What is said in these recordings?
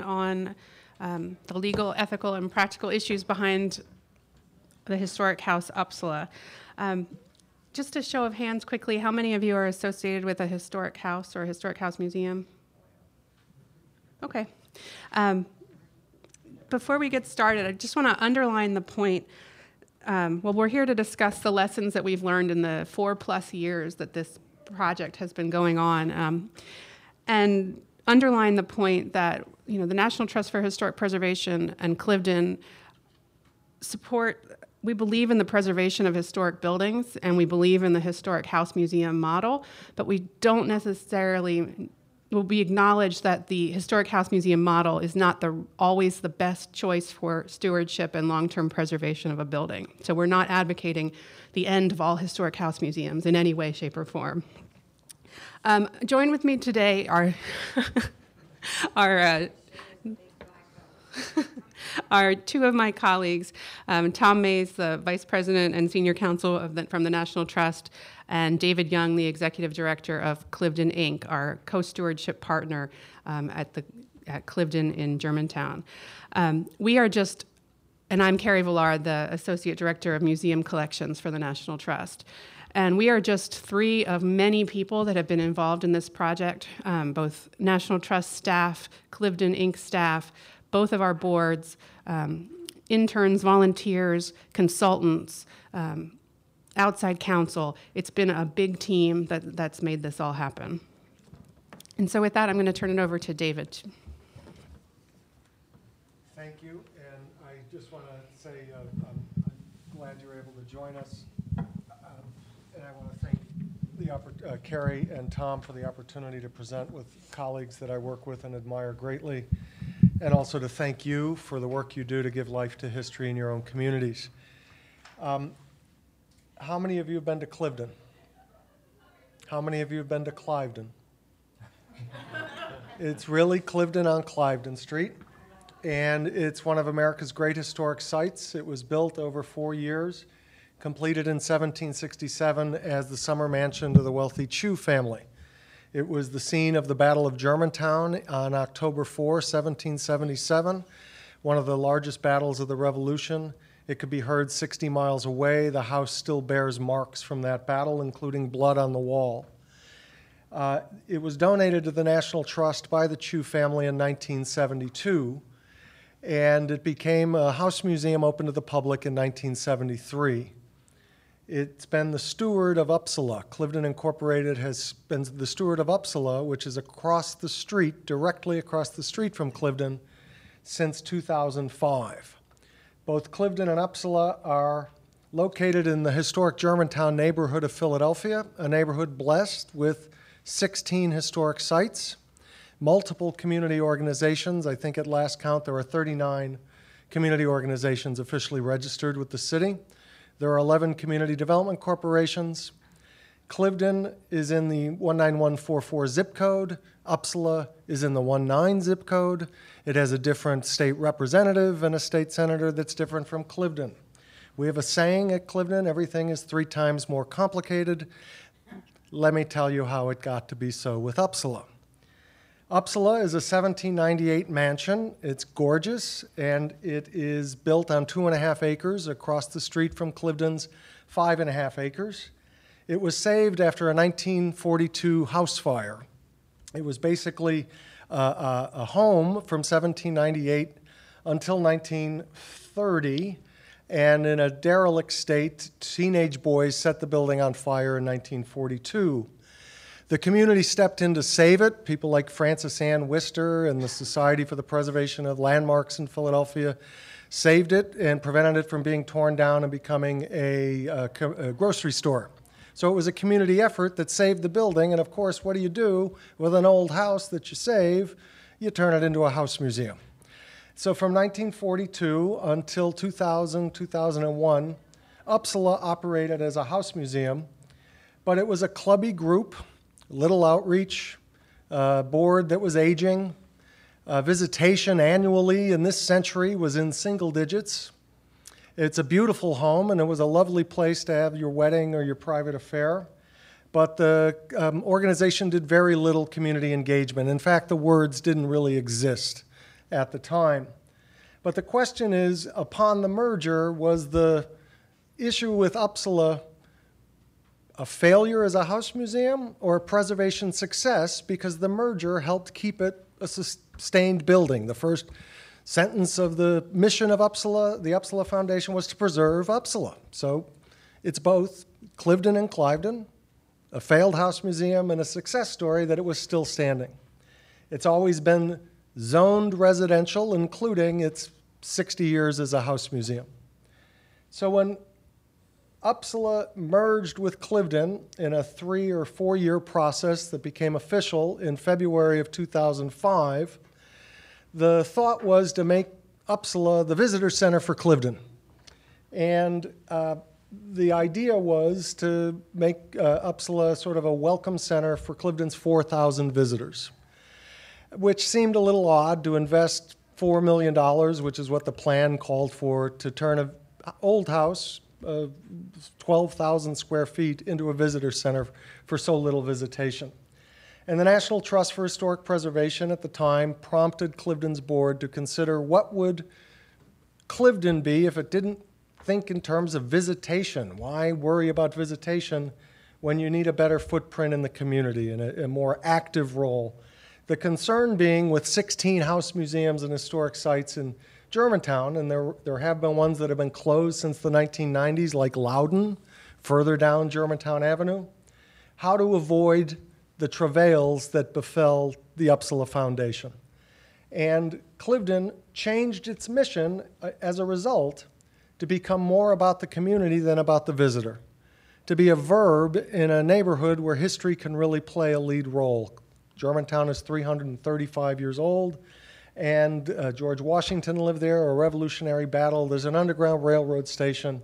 on um, the legal, ethical, and practical issues behind the historic house Upsala. Um, just a show of hands quickly, how many of you are associated with a historic house or a historic house museum? Okay. Um, before we get started, I just want to underline the point. Um, well, we're here to discuss the lessons that we've learned in the four plus years that this project has been going on, um, and underline the point that you know the National Trust for Historic Preservation and Cliveden support. We believe in the preservation of historic buildings, and we believe in the historic house museum model, but we don't necessarily will be acknowledged that the historic house museum model is not the always the best choice for stewardship and long-term preservation of a building. So we're not advocating the end of all historic house museums in any way, shape, or form. Um, join with me today are our uh, are two of my colleagues, um, Tom Mays, the Vice President and Senior Counsel the, from the National Trust, and David Young, the Executive Director of Cliveden Inc., our co-stewardship partner um, at, the, at Cliveden in Germantown. Um, we are just, and I'm Carrie Villar, the Associate Director of Museum Collections for the National Trust. And we are just three of many people that have been involved in this project, um, both National Trust staff, Cliveden Inc. staff, both of our boards, um, interns, volunteers, consultants, um, outside counsel. It's been a big team that, that's made this all happen. And so, with that, I'm going to turn it over to David. Thank you, and I just want to say uh, I'm, I'm glad you were able to join us, um, and I want to thank the uh, Carrie and Tom for the opportunity to present with colleagues that I work with and admire greatly, and also to thank you for the work you do to give life to history in your own communities. Um, how many of you have been to Cliveden? How many of you have been to Cliveden? it's really Cliveden on Cliveden Street, and it's one of America's great historic sites. It was built over four years, completed in 1767 as the summer mansion to the wealthy Chew family. It was the scene of the Battle of Germantown on October 4, 1777, one of the largest battles of the Revolution. It could be heard 60 miles away. The house still bears marks from that battle, including blood on the wall. Uh, it was donated to the National Trust by the Chew family in 1972, and it became a house museum open to the public in 1973. It's been the steward of Upsala. Cliveden Incorporated has been the steward of Upsala, which is across the street, directly across the street from Cliveden, since 2005. Both Cliveden and Upsala are located in the historic Germantown neighborhood of Philadelphia, a neighborhood blessed with 16 historic sites, multiple community organizations. I think at last count there are 39 community organizations officially registered with the city. There are 11 community development corporations. Cliveden is in the 19144 zip code. Upsala is in the 19 zip code. It has a different state representative and a state senator that's different from Cliveden. We have a saying at Cliveden everything is three times more complicated. Let me tell you how it got to be so with Upsala. Upsala is a 1798 mansion. It's gorgeous, and it is built on two and a half acres across the street from Cliveden's five and a half acres. It was saved after a 1942 house fire. It was basically uh, a home from 1798 until 1930. And in a derelict state, teenage boys set the building on fire in 1942. The community stepped in to save it. People like Frances Ann Wister and the Society for the Preservation of Landmarks in Philadelphia saved it and prevented it from being torn down and becoming a, uh, a, a grocery store. So it was a community effort that saved the building. And of course, what do you do with an old house that you save? You turn it into a house museum. So from 1942 until 2000, 2001, Upsala operated as a house museum, but it was a clubby group, little outreach, uh, board that was aging. Uh, visitation annually in this century was in single digits. It's a beautiful home, and it was a lovely place to have your wedding or your private affair. But the um, organization did very little community engagement. In fact, the words didn't really exist at the time. But the question is upon the merger, was the issue with Upsala a failure as a house museum or a preservation success because the merger helped keep it a sustained building? The first sentence of the mission of Upsala, the Upsala Foundation, was to preserve Upsala. So it's both Cliveden and Cliveden, a failed house museum, and a success story that it was still standing. It's always been zoned residential, including its 60 years as a house museum. So when Upsala merged with Cliveden in a three or four year process that became official in February of 2005, the thought was to make Upsala the visitor center for Cliveden. And uh, the idea was to make uh, Upsala sort of a welcome center for Cliveden's 4,000 visitors, which seemed a little odd to invest $4 million, which is what the plan called for, to turn an old house, uh, 12,000 square feet, into a visitor center for so little visitation. And the National Trust for Historic Preservation at the time prompted Cliveden's board to consider what would Cliveden be if it didn't think in terms of visitation. Why worry about visitation when you need a better footprint in the community and a, a more active role the concern being with 16 house museums and historic sites in Germantown, and there, there have been ones that have been closed since the 1990s, like Loudoun, further down Germantown Avenue, how to avoid the travails that befell the Upsala Foundation. And Cliveden changed its mission uh, as a result to become more about the community than about the visitor, to be a verb in a neighborhood where history can really play a lead role. Germantown is 335 years old, and uh, George Washington lived there, a Revolutionary battle. There's an Underground Railroad station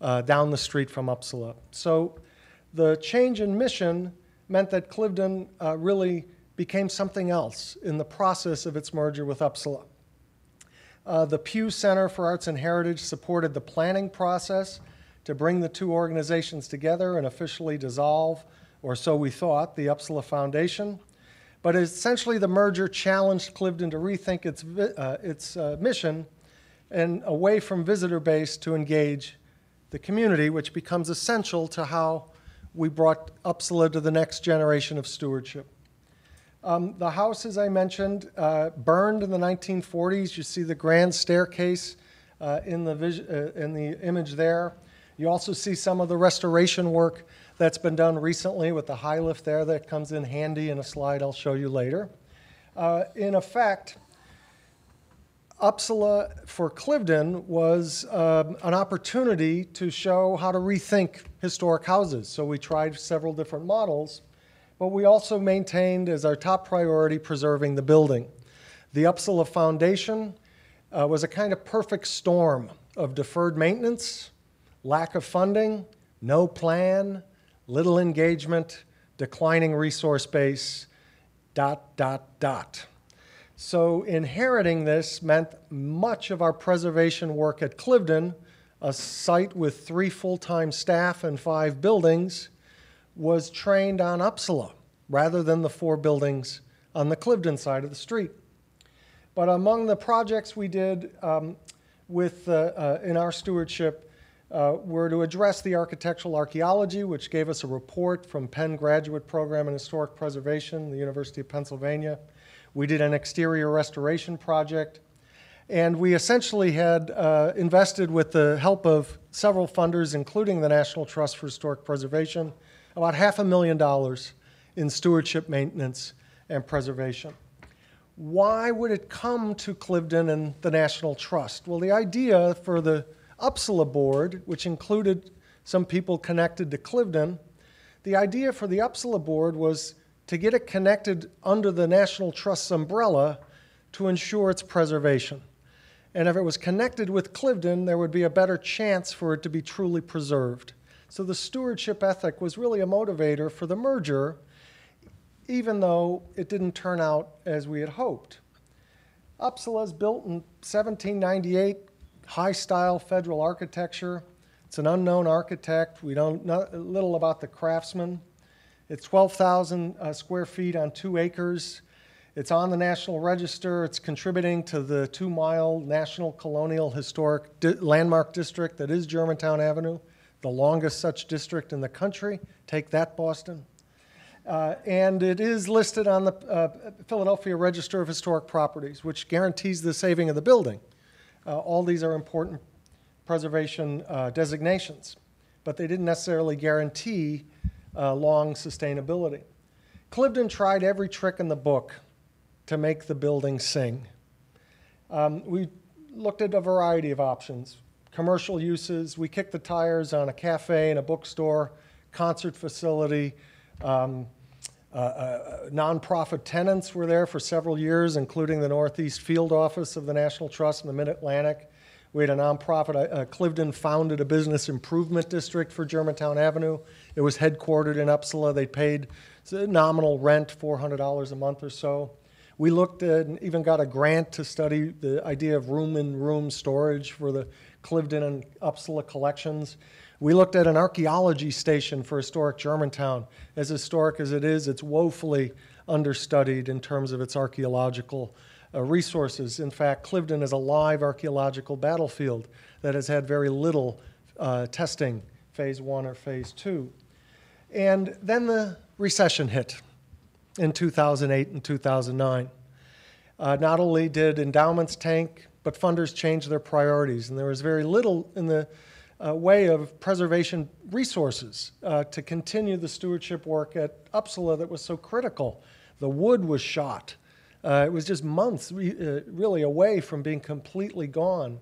uh, down the street from Upsala. So the change in mission meant that Cliveden uh, really became something else in the process of its merger with Upsala. Uh, the Pew Center for Arts and Heritage supported the planning process to bring the two organizations together and officially dissolve, or so we thought, the Upsala Foundation. But essentially, the merger challenged Cliveden to rethink its, uh, its uh, mission and away from visitor base to engage the community, which becomes essential to how we brought Upsala to the next generation of stewardship. Um, the house, as I mentioned, uh, burned in the 1940s. You see the grand staircase uh, in, the uh, in the image there. You also see some of the restoration work that's been done recently with the high lift there that comes in handy in a slide I'll show you later. Uh, in effect, Upsala for Cliveden was um, an opportunity to show how to rethink historic houses. So we tried several different models, but we also maintained as our top priority preserving the building. The Upsala Foundation uh, was a kind of perfect storm of deferred maintenance, lack of funding, no plan, little engagement, declining resource base, dot, dot, dot. So inheriting this meant much of our preservation work at Cliveden, a site with three full-time staff and five buildings, was trained on Upsala rather than the four buildings on the Cliveden side of the street. But among the projects we did um, with, uh, uh, in our stewardship uh, were to address the architectural archaeology, which gave us a report from Penn Graduate Program in Historic Preservation, the University of Pennsylvania. We did an exterior restoration project. And we essentially had uh, invested with the help of several funders, including the National Trust for Historic Preservation, about half a million dollars in stewardship maintenance and preservation. Why would it come to Cliveden and the National Trust? Well, the idea for the Upsala board, which included some people connected to Cliveden, the idea for the Upsala board was to get it connected under the National Trust's umbrella to ensure its preservation. And if it was connected with Cliveden, there would be a better chance for it to be truly preserved. So the stewardship ethic was really a motivator for the merger, even though it didn't turn out as we had hoped. Upsala is built in 1798 high style federal architecture. It's an unknown architect. We don't know little about the craftsman. It's 12,000 uh, square feet on two acres. It's on the National Register. It's contributing to the two mile National Colonial Historic Di- Landmark District that is Germantown Avenue, the longest such district in the country. Take that, Boston. Uh, and it is listed on the uh, Philadelphia Register of Historic Properties, which guarantees the saving of the building. Uh, all these are important preservation uh, designations, but they didn't necessarily guarantee uh, long sustainability. Cliveden tried every trick in the book to make the building sing. Um, we looked at a variety of options commercial uses, we kicked the tires on a cafe and a bookstore, concert facility. Um, uh, uh, nonprofit tenants were there for several years, including the Northeast Field Office of the National Trust and the Mid Atlantic. We had a nonprofit, uh, Cliveden founded a business improvement district for Germantown Avenue. It was headquartered in Upsala. They paid nominal rent, $400 a month or so. We looked at and even got a grant to study the idea of room in room storage for the Cliveden and Upsala collections. We looked at an archaeology station for historic Germantown. As historic as it is, it's woefully understudied in terms of its archaeological uh, resources. In fact, Cliveden is a live archaeological battlefield that has had very little uh, testing, phase one or phase two. And then the recession hit in 2008 and 2009. Uh, not only did endowments tank, but funders changed their priorities, and there was very little in the uh, way of preservation resources uh, to continue the stewardship work at Upsala that was so critical. The wood was shot. Uh, it was just months re- uh, really away from being completely gone.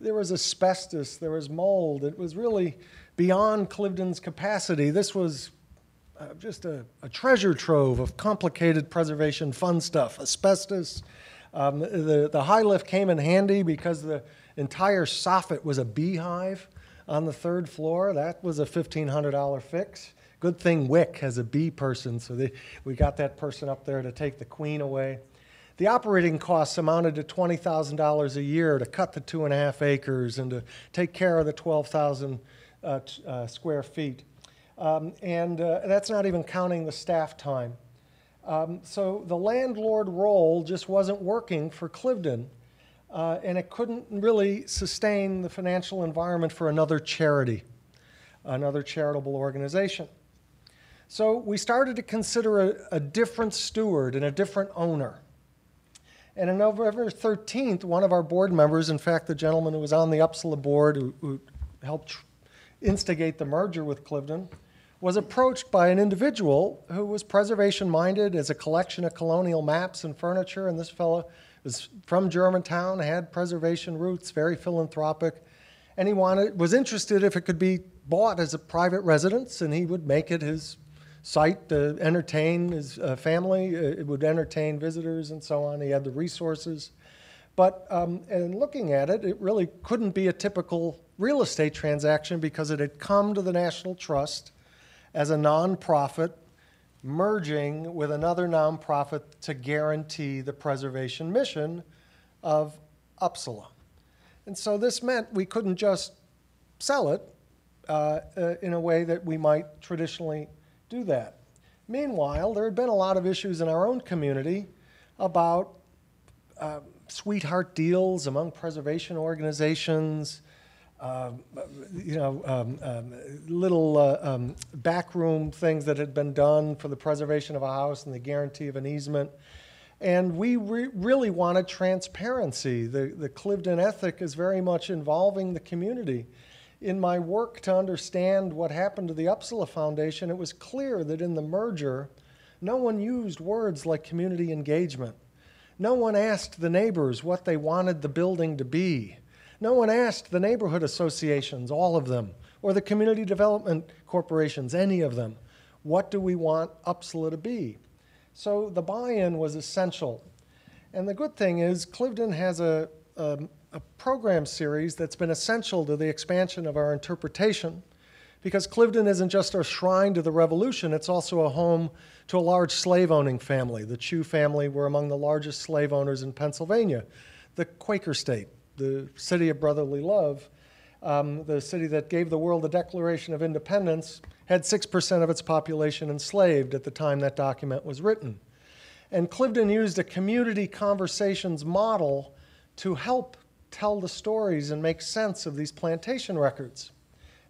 There was asbestos, there was mold. It was really beyond Cliveden's capacity. This was uh, just a, a, treasure trove of complicated preservation fun stuff. Asbestos. Um, the, the high lift came in handy because the entire soffit was a beehive on the third floor. That was a $1,500 fix. Good thing Wyck has a bee person, so they, we got that person up there to take the queen away. The operating costs amounted to $20,000 a year to cut the two and a half acres and to take care of the 12,000 uh, uh, square feet. Um, and uh, that's not even counting the staff time. Um, so the landlord role just wasn't working for Cliveden, uh, and it couldn't really sustain the financial environment for another charity, another charitable organization. So we started to consider a, a different steward and a different owner. And on November 13th, one of our board members, in fact, the gentleman who was on the Upsala board who, who helped instigate the merger with Cliveden, was approached by an individual who was preservation minded as a collection of colonial maps and furniture. And this fellow was from Germantown, had preservation roots, very philanthropic. And he wanted, was interested if it could be bought as a private residence and he would make it his site to entertain his uh, family. Uh, it would entertain visitors and so on. He had the resources. But um, in looking at it, it really couldn't be a typical real estate transaction because it had come to the National Trust as a nonprofit merging with another nonprofit to guarantee the preservation mission of Upsala. And so this meant we couldn't just sell it uh, uh, in a way that we might traditionally do that. Meanwhile, there had been a lot of issues in our own community about uh, sweetheart deals among preservation organizations, um, you know, um, um, little uh, um, backroom things that had been done for the preservation of a house and the guarantee of an easement. And we re- really wanted transparency. The, the Cliveden ethic is very much involving the community. In my work to understand what happened to the Upsala Foundation, it was clear that in the merger, no one used words like community engagement. No one asked the neighbors what they wanted the building to be. No one asked the neighborhood associations, all of them, or the community development corporations, any of them, what do we want Upsala to be? So the buy in was essential. And the good thing is, Cliveden has a, a, a, program series that's been essential to the expansion of our interpretation because Cliveden isn't just a shrine to the revolution, it's also a home to a large slave owning family. The Chew family were among the largest slave owners in Pennsylvania, the Quaker state the city of brotherly love, um, the city that gave the world the Declaration of Independence, had 6% of its population enslaved at the time that document was written. And Cliveden used a community conversations model to help tell the stories and make sense of these plantation records.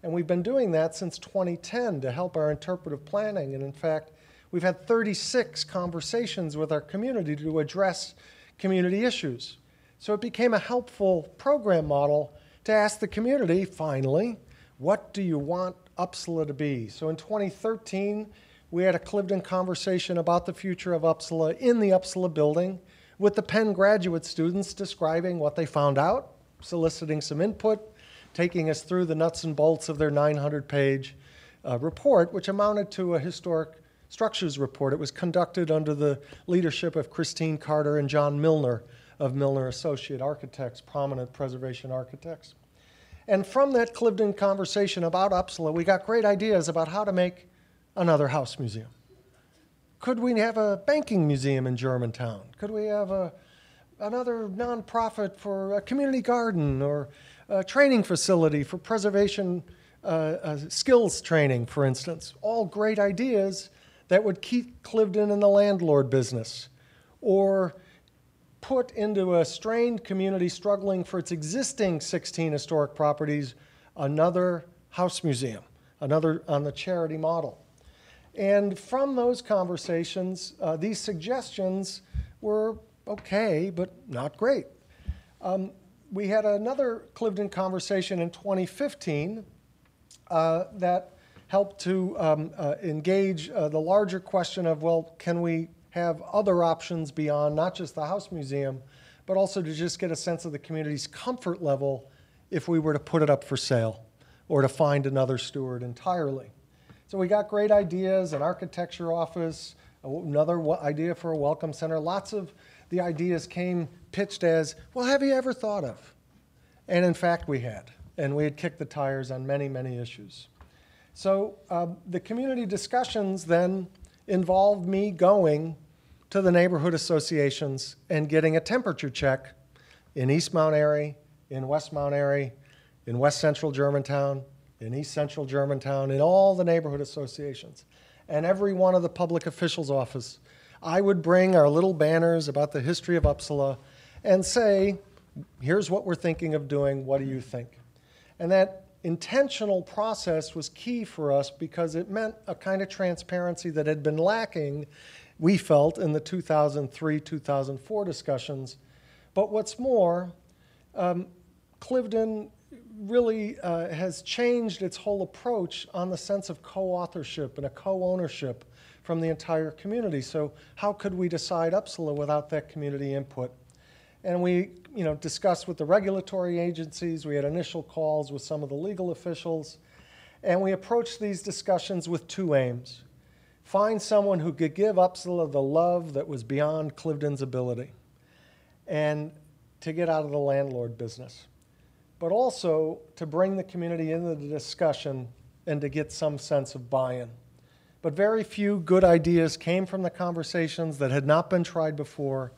And we've been doing that since 2010 to help our interpretive planning. And in fact, we've had 36 conversations with our community to address community issues. So it became a helpful program model to ask the community, finally, what do you want Upsala to be? So in 2013, we had a Cliveden conversation about the future of Upsala in the Upsala building with the Penn graduate students describing what they found out, soliciting some input, taking us through the nuts and bolts of their 900 page uh, report, which amounted to a historic structures report. It was conducted under the leadership of Christine Carter and John Milner of Milner Associate Architects, prominent preservation architects. And from that Cliveden conversation about Upsala, we got great ideas about how to make another house museum. Could we have a banking museum in Germantown? Could we have a, another nonprofit for a community garden or a training facility for preservation uh, uh, skills training, for instance? All great ideas that would keep Cliveden in the landlord business. Or put into a strained community struggling for its existing 16 historic properties another house museum, another on the charity model. And from those conversations, uh, these suggestions were okay, but not great. Um, we had another Cliveden conversation in 2015 uh, that helped to um, uh, engage uh, the larger question of well, can we have other options beyond not just the House Museum, but also to just get a sense of the community's comfort level if we were to put it up for sale or to find another steward entirely. So we got great ideas, an architecture office, another idea for a welcome center. Lots of the ideas came pitched as, well, have you ever thought of? And in fact, we had. And we had kicked the tires on many, many issues. So uh, the community discussions then involved me going to the neighborhood associations and getting a temperature check in East Mount Airy, in West Mount Airy, in West Central Germantown, in East Central Germantown, in all the neighborhood associations, and every one of the public officials' office. I would bring our little banners about the history of Upsala and say, here's what we're thinking of doing, what do you think? And that intentional process was key for us because it meant a kind of transparency that had been lacking, we felt, in the 2003 2004 discussions. But what's more, um, Cliveden really uh, has changed its whole approach on the sense of co authorship and a co ownership from the entire community. So, how could we decide Upsala without that community input? And we you know, discussed with the regulatory agencies. We had initial calls with some of the legal officials. And we approached these discussions with two aims. Find someone who could give Upsala the love that was beyond Cliveden's ability and to get out of the landlord business. But also to bring the community into the discussion and to get some sense of buy-in. But very few good ideas came from the conversations that had not been tried before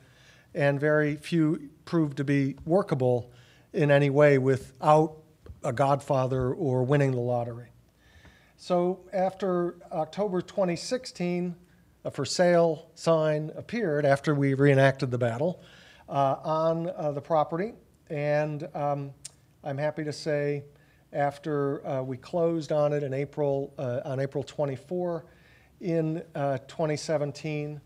and very few proved to be workable in any way without a godfather or winning the lottery. So after October 2016, a for sale sign appeared after we reenacted the battle uh, on uh, the property. And um, I'm happy to say, after uh, we closed on it in April, uh, on April 24 in uh, 2017,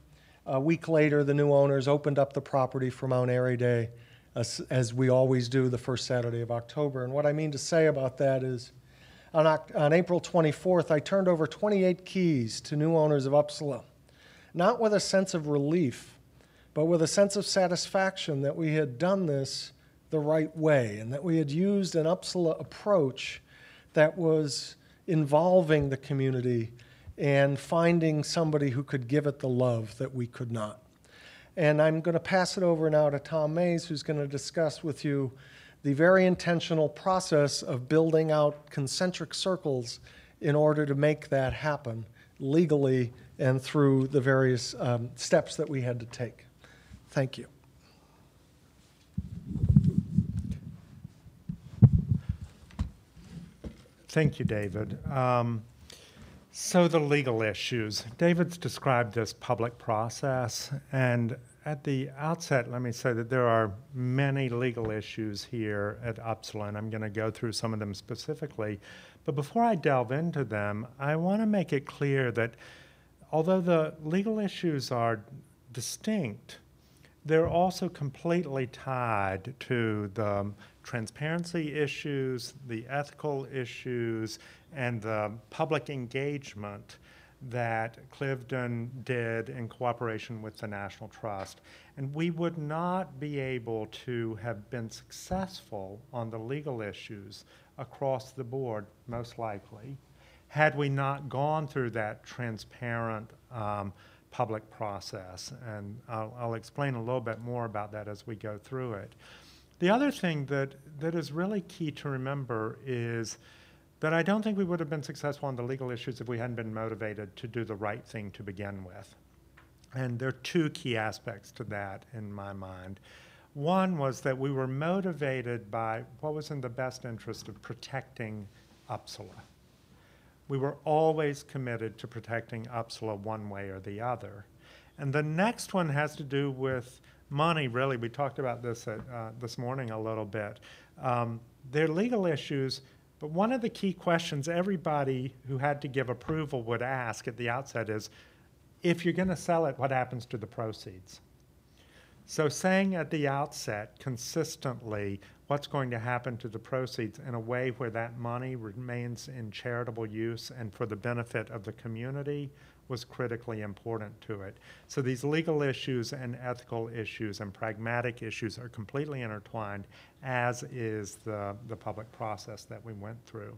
a week later, the new owners opened up the property for Mount Airy Day, as, as we always do the first Saturday of October. And what I mean to say about that is, on, on April 24th, I turned over 28 keys to new owners of Upsala, not with a sense of relief, but with a sense of satisfaction that we had done this the right way and that we had used an Upsala approach that was involving the community and finding somebody who could give it the love that we could not. And I'm going to pass it over now to Tom Mays, who's going to discuss with you the very intentional process of building out concentric circles in order to make that happen legally and through the various um, steps that we had to take. Thank you. Thank you, David. Um, So the legal issues. David's described this public process, and at the outset, let me say that there are many legal issues here at Upsala, and I'm going to go through some of them specifically. But before I delve into them, I want to make it clear that although the legal issues are distinct, they're also completely tied to the transparency issues, the ethical issues, and the public engagement that Cliveden did in cooperation with the National Trust. And we would not be able to have been successful on the legal issues across the board, most likely, had we not gone through that transparent um, public process. And I'll, I'll explain a little bit more about that as we go through it. The other thing that, that is really key to remember is that I don't think we would have been successful on the legal issues if we hadn't been motivated to do the right thing to begin with. And there are two key aspects to that in my mind. One was that we were motivated by what was in the best interest of protecting Upsala. We were always committed to protecting Upsala one way or the other. And the next one has to do with money, really. We talked about this at, uh, this morning a little bit. Um, they're legal issues, but one of the key questions everybody who had to give approval would ask at the outset is if you're going to sell it, what happens to the proceeds? So, saying at the outset consistently what's going to happen to the proceeds in a way where that money remains in charitable use and for the benefit of the community was critically important to it. So these legal issues and ethical issues and pragmatic issues are completely intertwined, as is the, the public process that we went through.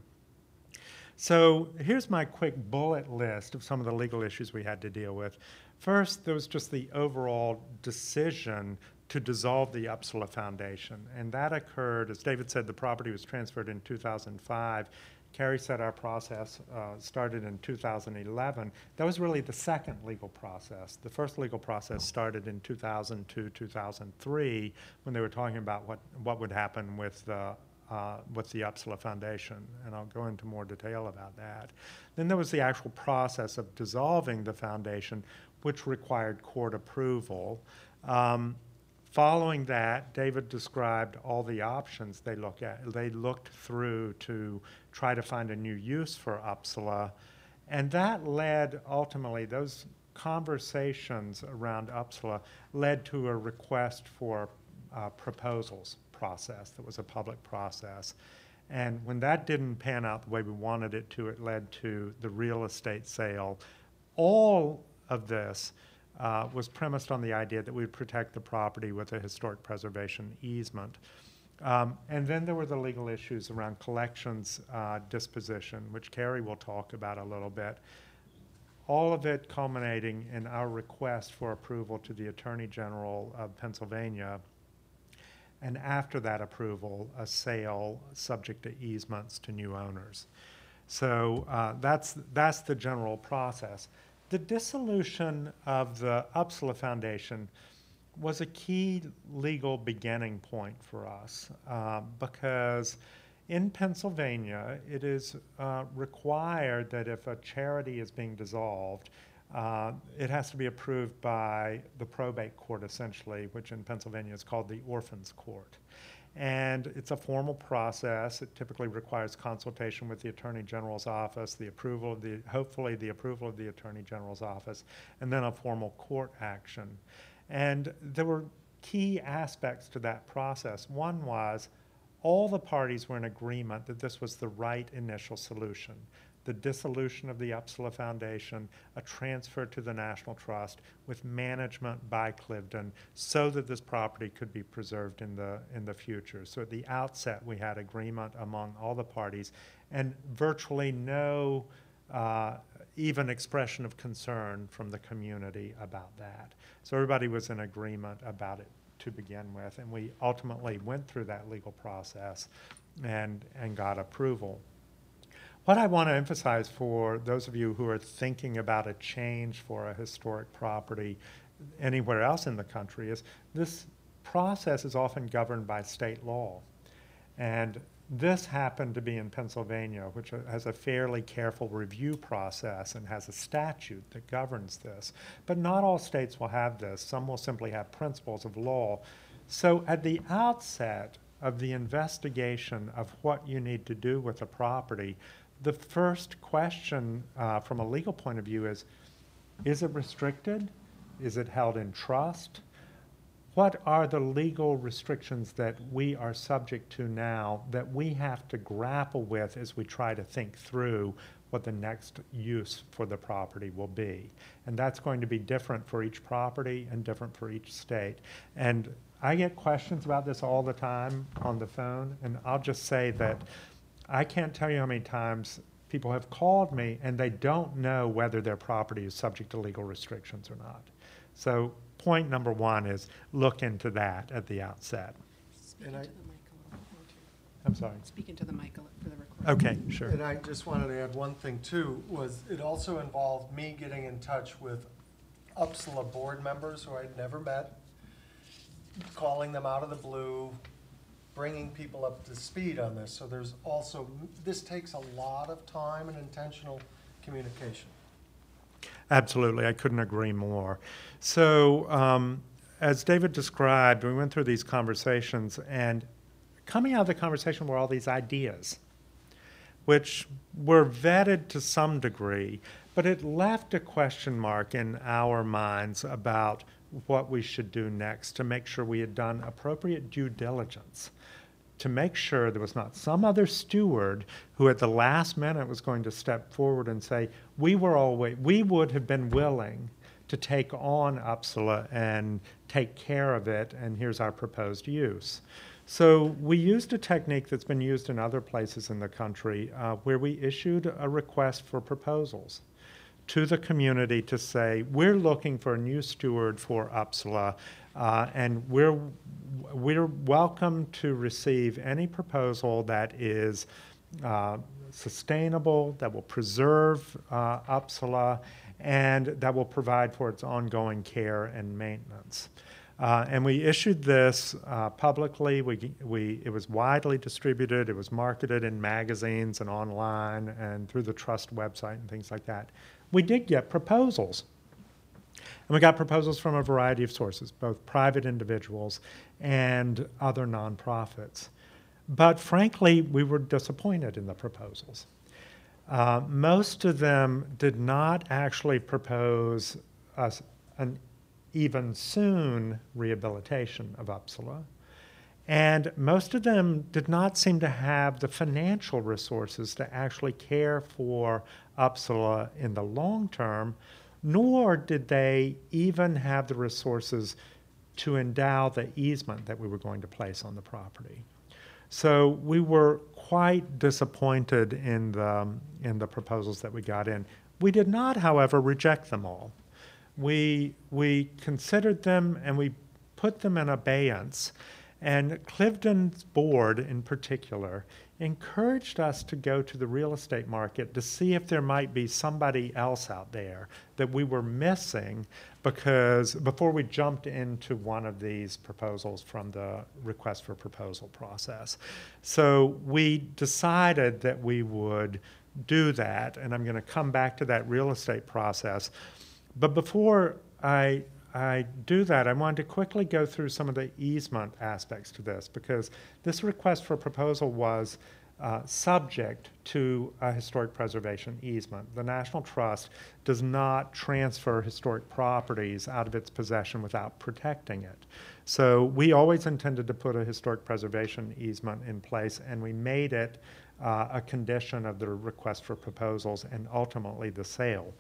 So here's my quick bullet list of some of the legal issues we had to deal with. First, there was just the overall decision to dissolve the Upsala Foundation. And that occurred, as David said, the property was transferred in 2005. Carrie said our process uh, started in 2011. That was really the second legal process. The first legal process started in 2002, 2003, when they were talking about what, what would happen with the, uh, with the Upsala Foundation, and I'll go into more detail about that. Then there was the actual process of dissolving the foundation, which required court approval. Um, Following that, David described all the options they look at. They looked through to try to find a new use for Upsala, and that led ultimately those conversations around Upsala led to a request for uh, proposals process that was a public process. And when that didn't pan out the way we wanted it to, it led to the real estate sale. All of this uh, was premised on the idea that we would protect the property with a historic preservation easement. Um, and then there were the legal issues around collections uh, disposition, which Carrie will talk about a little bit. All of it culminating in our request for approval to the Attorney General of Pennsylvania. And after that approval, a sale subject to easements to new owners. So uh, that's, that's the general process. The dissolution of the Upsala Foundation was a key legal beginning point for us uh, because in Pennsylvania, it is uh, required that if a charity is being dissolved, uh, it has to be approved by the probate court, essentially, which in Pennsylvania is called the Orphans Court. And it's a formal process. It typically requires consultation with the Attorney General's office, the approval of the, hopefully the approval of the Attorney General's office, and then a formal court action. And there were key aspects to that process. One was all the parties were in agreement that this was the right initial solution the dissolution of the Upsala Foundation, a transfer to the National Trust with management by Cliveden so that this property could be preserved in the, in the future. So at the outset, we had agreement among all the parties and virtually no uh, even expression of concern from the community about that. So everybody was in agreement about it to begin with, and we ultimately went through that legal process and, and got approval. What I want to emphasize for those of you who are thinking about a change for a historic property anywhere else in the country is this process is often governed by state law. And This happened to be in Pennsylvania, which has a fairly careful review process and has a statute that governs this. But not all states will have this. Some will simply have principles of law. So at the outset of the investigation of what you need to do with a property, the first question uh, from a legal point of view is, is it restricted? Is it held in trust? What are the legal restrictions that we are subject to now that we have to grapple with as we try to think through what the next use for the property will be? And that's going to be different for each property and different for each state. And I get questions about this all the time on the phone, and I'll just say that I can't tell you how many times people have called me and they don't know whether their property is subject to legal restrictions or not. So point number one is look into that at the outset. Speak And into I- the mic a little more, too. I'm sorry. Speak into the mic a li- for the recording. Okay, sure. And I just wanted to add one thing too, was it also involved me getting in touch with Upsala board members who I'd never met, calling them out of the blue, bringing people up to speed on this. So there's also, this takes a lot of time and intentional communication. Absolutely, I couldn't agree more. So, um, as David described, we went through these conversations, and coming out of the conversation were all these ideas, which were vetted to some degree, but it left a question mark in our minds about what we should do next to make sure we had done appropriate due diligence to make sure there was not some other steward who at the last minute was going to step forward and say, we were always, we would have been willing to take on Upsala and take care of it, and here's our proposed use. So we used a technique that's been used in other places in the country uh, where we issued a request for proposals to the community to say, we're looking for a new steward for Upsala, uh, and we're, we're welcome to receive any proposal that is uh, sustainable, that will preserve uh, Upsala, and that will provide for its ongoing care and maintenance. Uh, and we issued this uh, publicly. We, we, it was widely distributed. It was marketed in magazines and online and through the trust website and things like that. We did get proposals. And we got proposals from a variety of sources, both private individuals and other nonprofits. But frankly, we were disappointed in the proposals. Uh, most of them did not actually propose us an even soon rehabilitation of Upsala. And most of them did not seem to have the financial resources to actually care for Upsala in the long term, nor did they even have the resources to endow the easement that we were going to place on the property. So we were quite disappointed in the, in the proposals that we got in. We did not, however, reject them all. We, we considered them and we put them in abeyance. And Cliveden's board, in particular, encouraged us to go to the real estate market to see if there might be somebody else out there that we were missing because before we jumped into one of these proposals from the request for proposal process. So we decided that we would do that, and I'm going to come back to that real estate process. But before I I do that, I wanted to quickly go through some of the easement aspects to this because this request for proposal was uh, subject to a historic preservation easement. The National Trust does not transfer historic properties out of its possession without protecting it. So we always intended to put a historic preservation easement in place, and we made it uh, a condition of the request for proposals and ultimately the sale.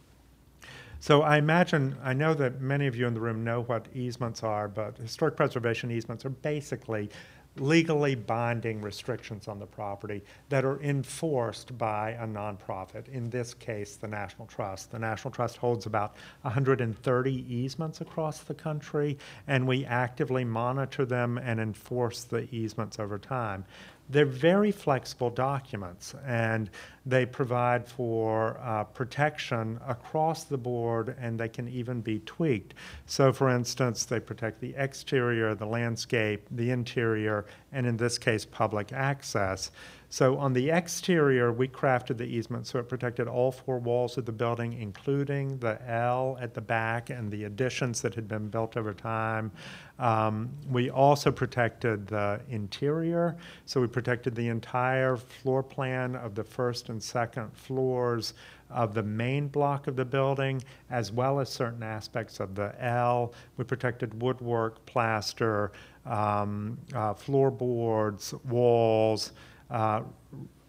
So I imagine, I know that many of you in the room know what easements are, but historic preservation easements are basically legally binding restrictions on the property that are enforced by a nonprofit, in this case, the National Trust. The National Trust holds about 130 easements across the country, and we actively monitor them and enforce the easements over time. They're very flexible documents, and they provide for uh, protection across the board, and they can even be tweaked. So, for instance, they protect the exterior, the landscape, the interior, and in this case, public access. So on the exterior, we crafted the easement so it protected all four walls of the building, including the L at the back and the additions that had been built over time. Um, we also protected the interior, so we protected the entire floor plan of the first and second floors of the main block of the building, as well as certain aspects of the L. We protected woodwork, plaster, um, uh, floorboards, walls, uh,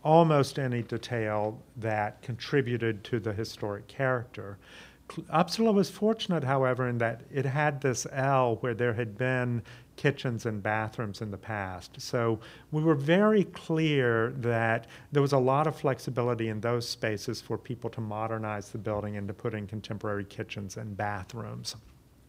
almost any detail that contributed to the historic character. Upsala was fortunate, however, in that it had this L where there had been kitchens and bathrooms in the past. So we were very clear that there was a lot of flexibility in those spaces for people to modernize the building and to put in contemporary kitchens and bathrooms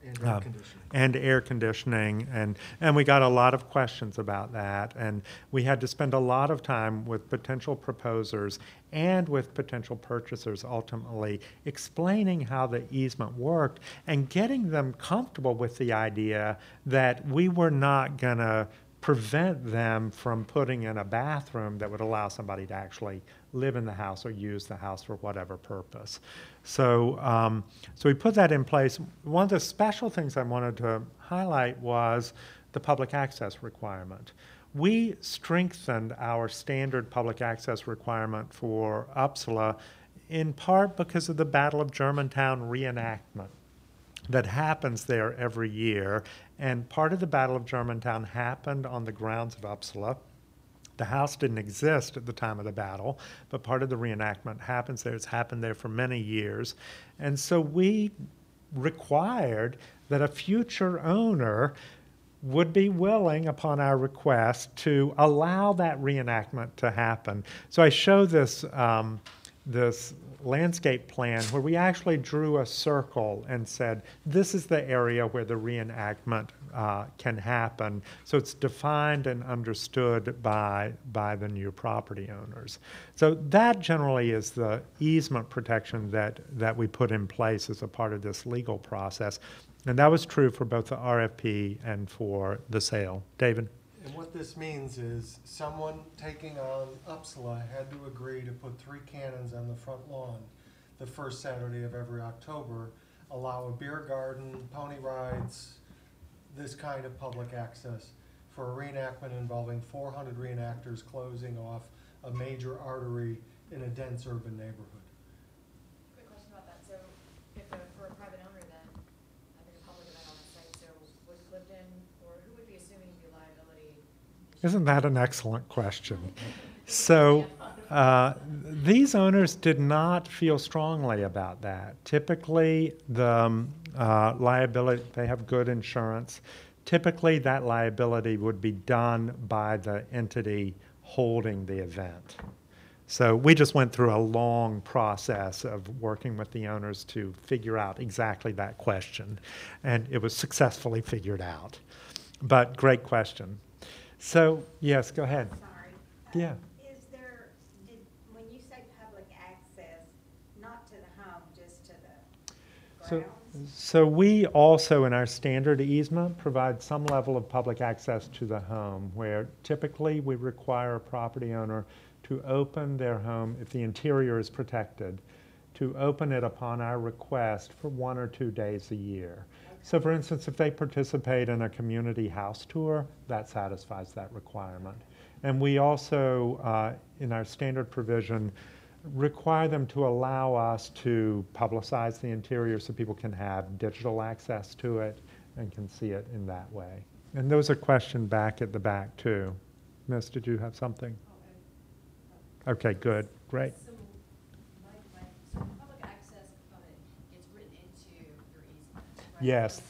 And air um, conditioning. and air conditioning and and we got a lot of questions about that and we had to spend a lot of time with potential proposers and with potential purchasers ultimately explaining how the easement worked and getting them comfortable with the idea that we were not going to prevent them from putting in a bathroom that would allow somebody to actually live in the house or use the house for whatever purpose. So, um, so we put that in place. One of the special things I wanted to highlight was the public access requirement. We strengthened our standard public access requirement for Upsala in part because of the Battle of Germantown reenactment that happens there every year. And part of the Battle of Germantown happened on the grounds of Upsala. The house didn't exist at the time of the battle, but part of the reenactment happens there. It's happened there for many years. And so we required that a future owner would be willing, upon our request, to allow that reenactment to happen. So I show this, um, this landscape plan where we actually drew a circle and said, this is the area where the reenactment uh, can happen. So it's defined and understood by, by the new property owners. So that generally is the easement protection that, that we put in place as a part of this legal process. And that was true for both the RFP and for the sale. David? And what this means is someone taking on Upsala had to agree to put three cannons on the front lawn the first Saturday of every October, allow a beer garden, pony rides, this kind of public access for a reenactment involving four hundred reenactors closing off a major artery in a dense urban neighborhood. Quick question about that, so if, a- for a private owner then, having a public event on the site, so would Cliveden, or who would be assuming the liability? Isn't that an excellent question? So, uh, these owners did not feel strongly about that. Typically, the um, uh, liability, they have good insurance. Typically, that liability would be done by the entity holding the event. So we just went through a long process of working with the owners to figure out exactly that question, and it was successfully figured out. But great question. So, yes, go ahead. Sorry. Um, yeah. Is there, did, when you say public access, not to the home, just to the So, grounds? so we also, in our standard easement, provide some level of public access to the home, where typically we require a property owner to open their home, if the interior is protected, to open it upon our request for one or two days a year. So for instance, if they participate in a community house tour, that satisfies that requirement. And we also, uh, in our standard provision, require them to allow us to publicize the interior so people can have digital access to it and can see it in that way. And there was a question back at the back too. Miss, did you have something? Okay, good, great. So, my, my, so the public access component gets written into your easement, right? Yes.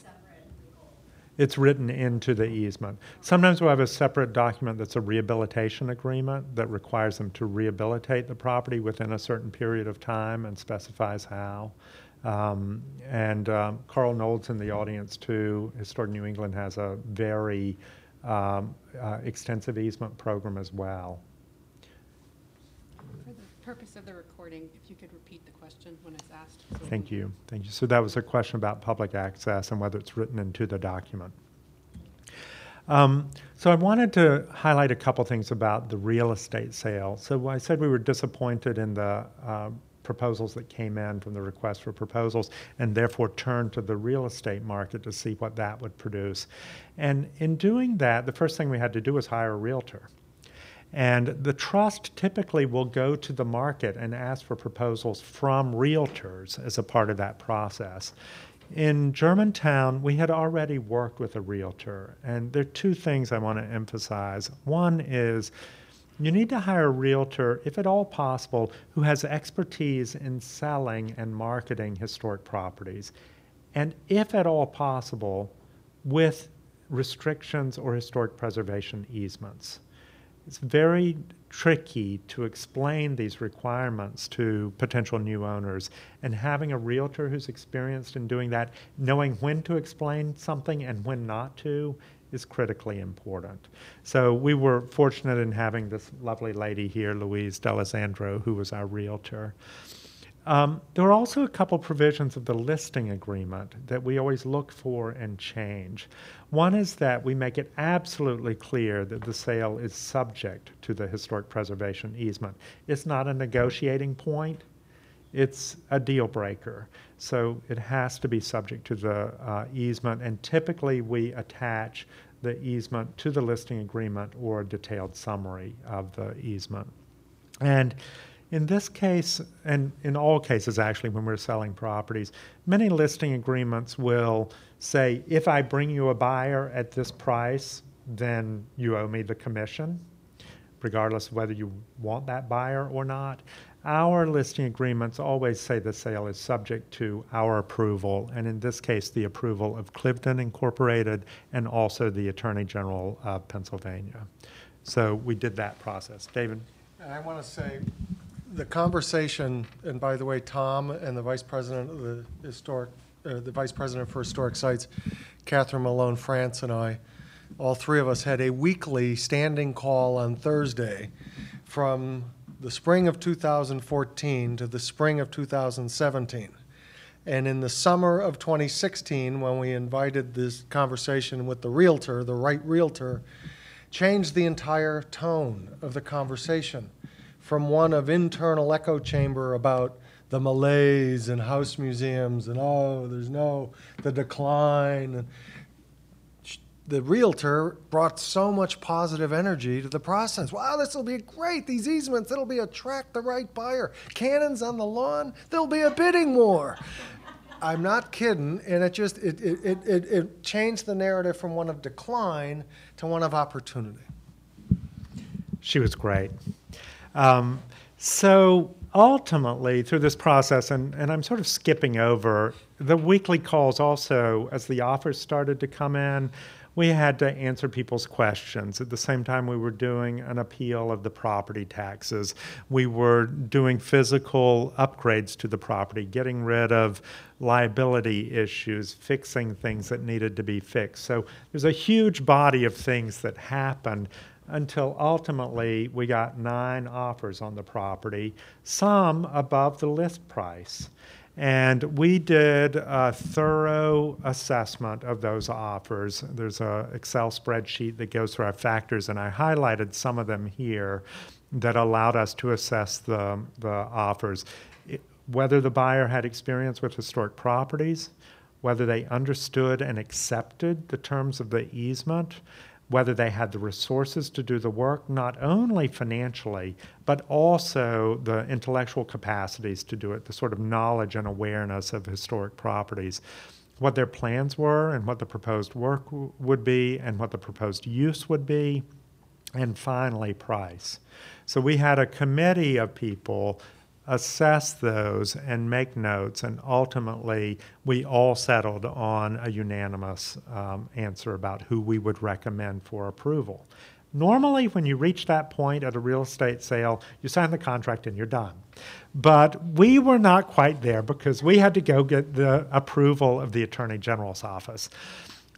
It's written into the easement. Sometimes we'll have a separate document that's a rehabilitation agreement that requires them to rehabilitate the property within a certain period of time and specifies how. Um, and um, Carl Nold's in the audience too. Historic New England has a very um, uh, extensive easement program as well. For the purpose of the recording, if you could repeat the question when it's asked. so Thank you, thank you. So that was a question about public access and whether it's written into the document. Um, so I wanted to highlight a couple things about the real estate sale. So I said we were disappointed in the uh, proposals that came in from the request for proposals and therefore turned to the real estate market to see what that would produce. And in doing that, the first thing we had to do was hire a realtor. And the trust typically will go to the market and ask for proposals from realtors as a part of that process. In Germantown, we had already worked with a realtor, and there are two things I want to emphasize. One is you need to hire a realtor, if at all possible, who has expertise in selling and marketing historic properties, and if at all possible, with restrictions or historic preservation easements. It's very tricky to explain these requirements to potential new owners. And having a realtor who's experienced in doing that, knowing when to explain something and when not to, is critically important. So we were fortunate in having this lovely lady here, Louise D'Alessandro, who was our realtor. Um, there are also a couple provisions of the listing agreement that we always look for and change. One is that we make it absolutely clear that the sale is subject to the historic preservation easement. It's not a negotiating point, it's a deal breaker. So it has to be subject to the uh, easement, and typically we attach the easement to the listing agreement or a detailed summary of the easement. And in this case, and in all cases actually, when we're selling properties, many listing agreements will say, if I bring you a buyer at this price, then you owe me the commission, regardless of whether you want that buyer or not. Our listing agreements always say the sale is subject to our approval, and in this case, the approval of Cliveden Incorporated and also the Attorney General of Pennsylvania. So we did that process. David? And I want to say, the conversation, and by the way, Tom and the Vice President of the Historic, uh, the Vice President for Historic Sites, Katherine Malone-France and I, all three of us had a weekly standing call on Thursday from the spring of 2014 to the spring of 2017. And in the summer of 2016, when we invited this conversation with the realtor, the right realtor, changed the entire tone of the conversation from one of internal echo chamber about the malaise and house museums and oh, there's no, the decline. The realtor brought so much positive energy to the process. Wow, this will be great. These easements, it'll be attract the right buyer. Cannons on the lawn, there'll be a bidding war. I'm not kidding, and it just it, it, it, it changed the narrative from one of decline to one of opportunity. She was great. Um, so ultimately, through this process, and, and I'm sort of skipping over the weekly calls also, as the offers started to come in, we had to answer people's questions. At the same time, we were doing an appeal of the property taxes. We were doing physical upgrades to the property, getting rid of liability issues, fixing things that needed to be fixed. So there's a huge body of things that happened until ultimately we got nine offers on the property, some above the list price. And we did a thorough assessment of those offers. There's an Excel spreadsheet that goes through our factors, and I highlighted some of them here that allowed us to assess the, the offers. It, whether the buyer had experience with historic properties, whether they understood and accepted the terms of the easement, whether they had the resources to do the work, not only financially, but also the intellectual capacities to do it, the sort of knowledge and awareness of historic properties, what their plans were, and what the proposed work w- would be, and what the proposed use would be, and finally, price. So we had a committee of people assess those and make notes, and ultimately, we all settled on a unanimous um, answer about who we would recommend for approval. Normally, when you reach that point at a real estate sale, you sign the contract and you're done. But we were not quite there because we had to go get the approval of the Attorney General's office.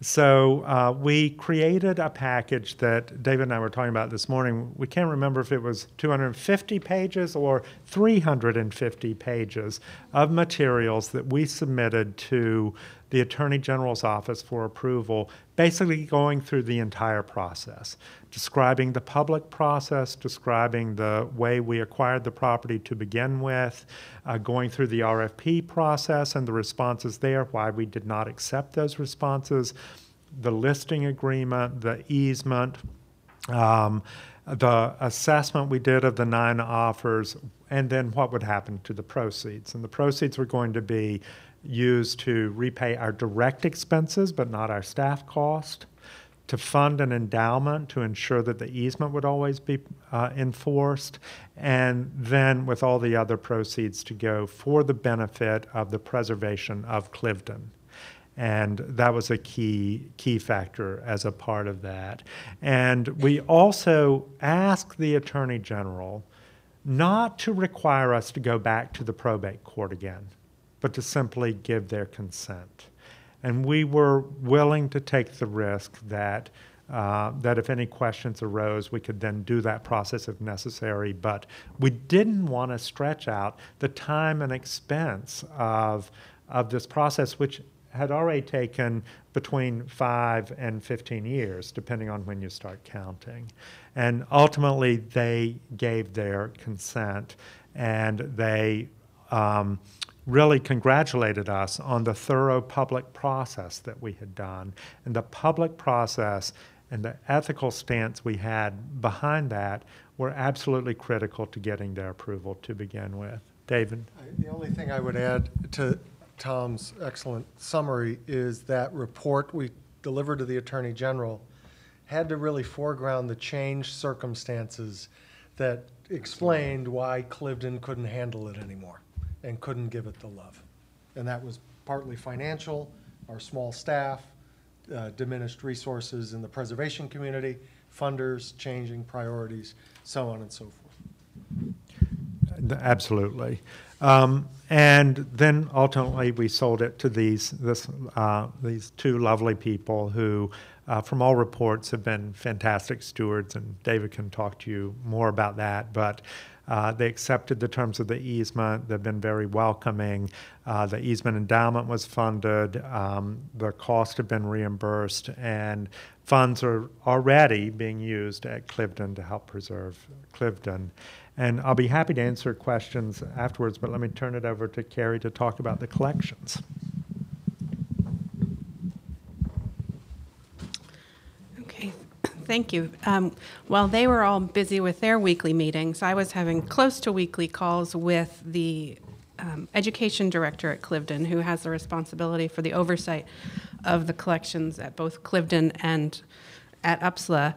So uh, we created a package that David and I were talking about this morning. We can't remember if it was 250 pages or 350 pages of materials that we submitted to the Attorney General's office for approval, basically going through the entire process, describing the public process, describing the way we acquired the property to begin with, uh, going through the RFP process and the responses there, why we did not accept those responses, the listing agreement, the easement, um, the assessment we did of the nine offers, and then what would happen to the proceeds. And the proceeds were going to be used to repay our direct expenses, but not our staff cost, to fund an endowment to ensure that the easement would always be uh, enforced, and then with all the other proceeds to go for the benefit of the preservation of Cliveden and that was a key key factor as a part of that. And we also asked the attorney general not to require us to go back to the probate court again, but to simply give their consent. And we were willing to take the risk that. Uh, that if any questions arose, we could then do that process if necessary. But we didn't want to stretch out the time and expense of, of this process, which had already taken between five and 15 years, depending on when you start counting. And ultimately, they gave their consent and they um, really congratulated us on the thorough public process that we had done. And the public process and the ethical stance we had behind that were absolutely critical to getting their approval to begin with. David? The only thing I would add to Tom's excellent summary is that report we delivered to the Attorney General had to really foreground the changed circumstances that explained why Cliveden couldn't handle it anymore and couldn't give it the love. And that was partly financial, our small staff, uh, diminished resources in the preservation community, funders changing priorities, so on and so forth. Absolutely. Um, and then ultimately we sold it to these, this, uh, these two lovely people who, uh, from all reports, have been fantastic stewards, and David can talk to you more about that. But uh, they accepted the terms of the easement. They've been very welcoming. Uh, the easement endowment was funded. Um, the cost have been reimbursed, and funds are already being used at Cliveden to help preserve Cliveden. And I'll be happy to answer questions afterwards, but let me turn it over to Carrie to talk about the collections. Okay, thank you. Um, while they were all busy with their weekly meetings, I was having close to weekly calls with the um, education director at Cliveden, who has the responsibility for the oversight of the collections at both Cliveden and at Upsala.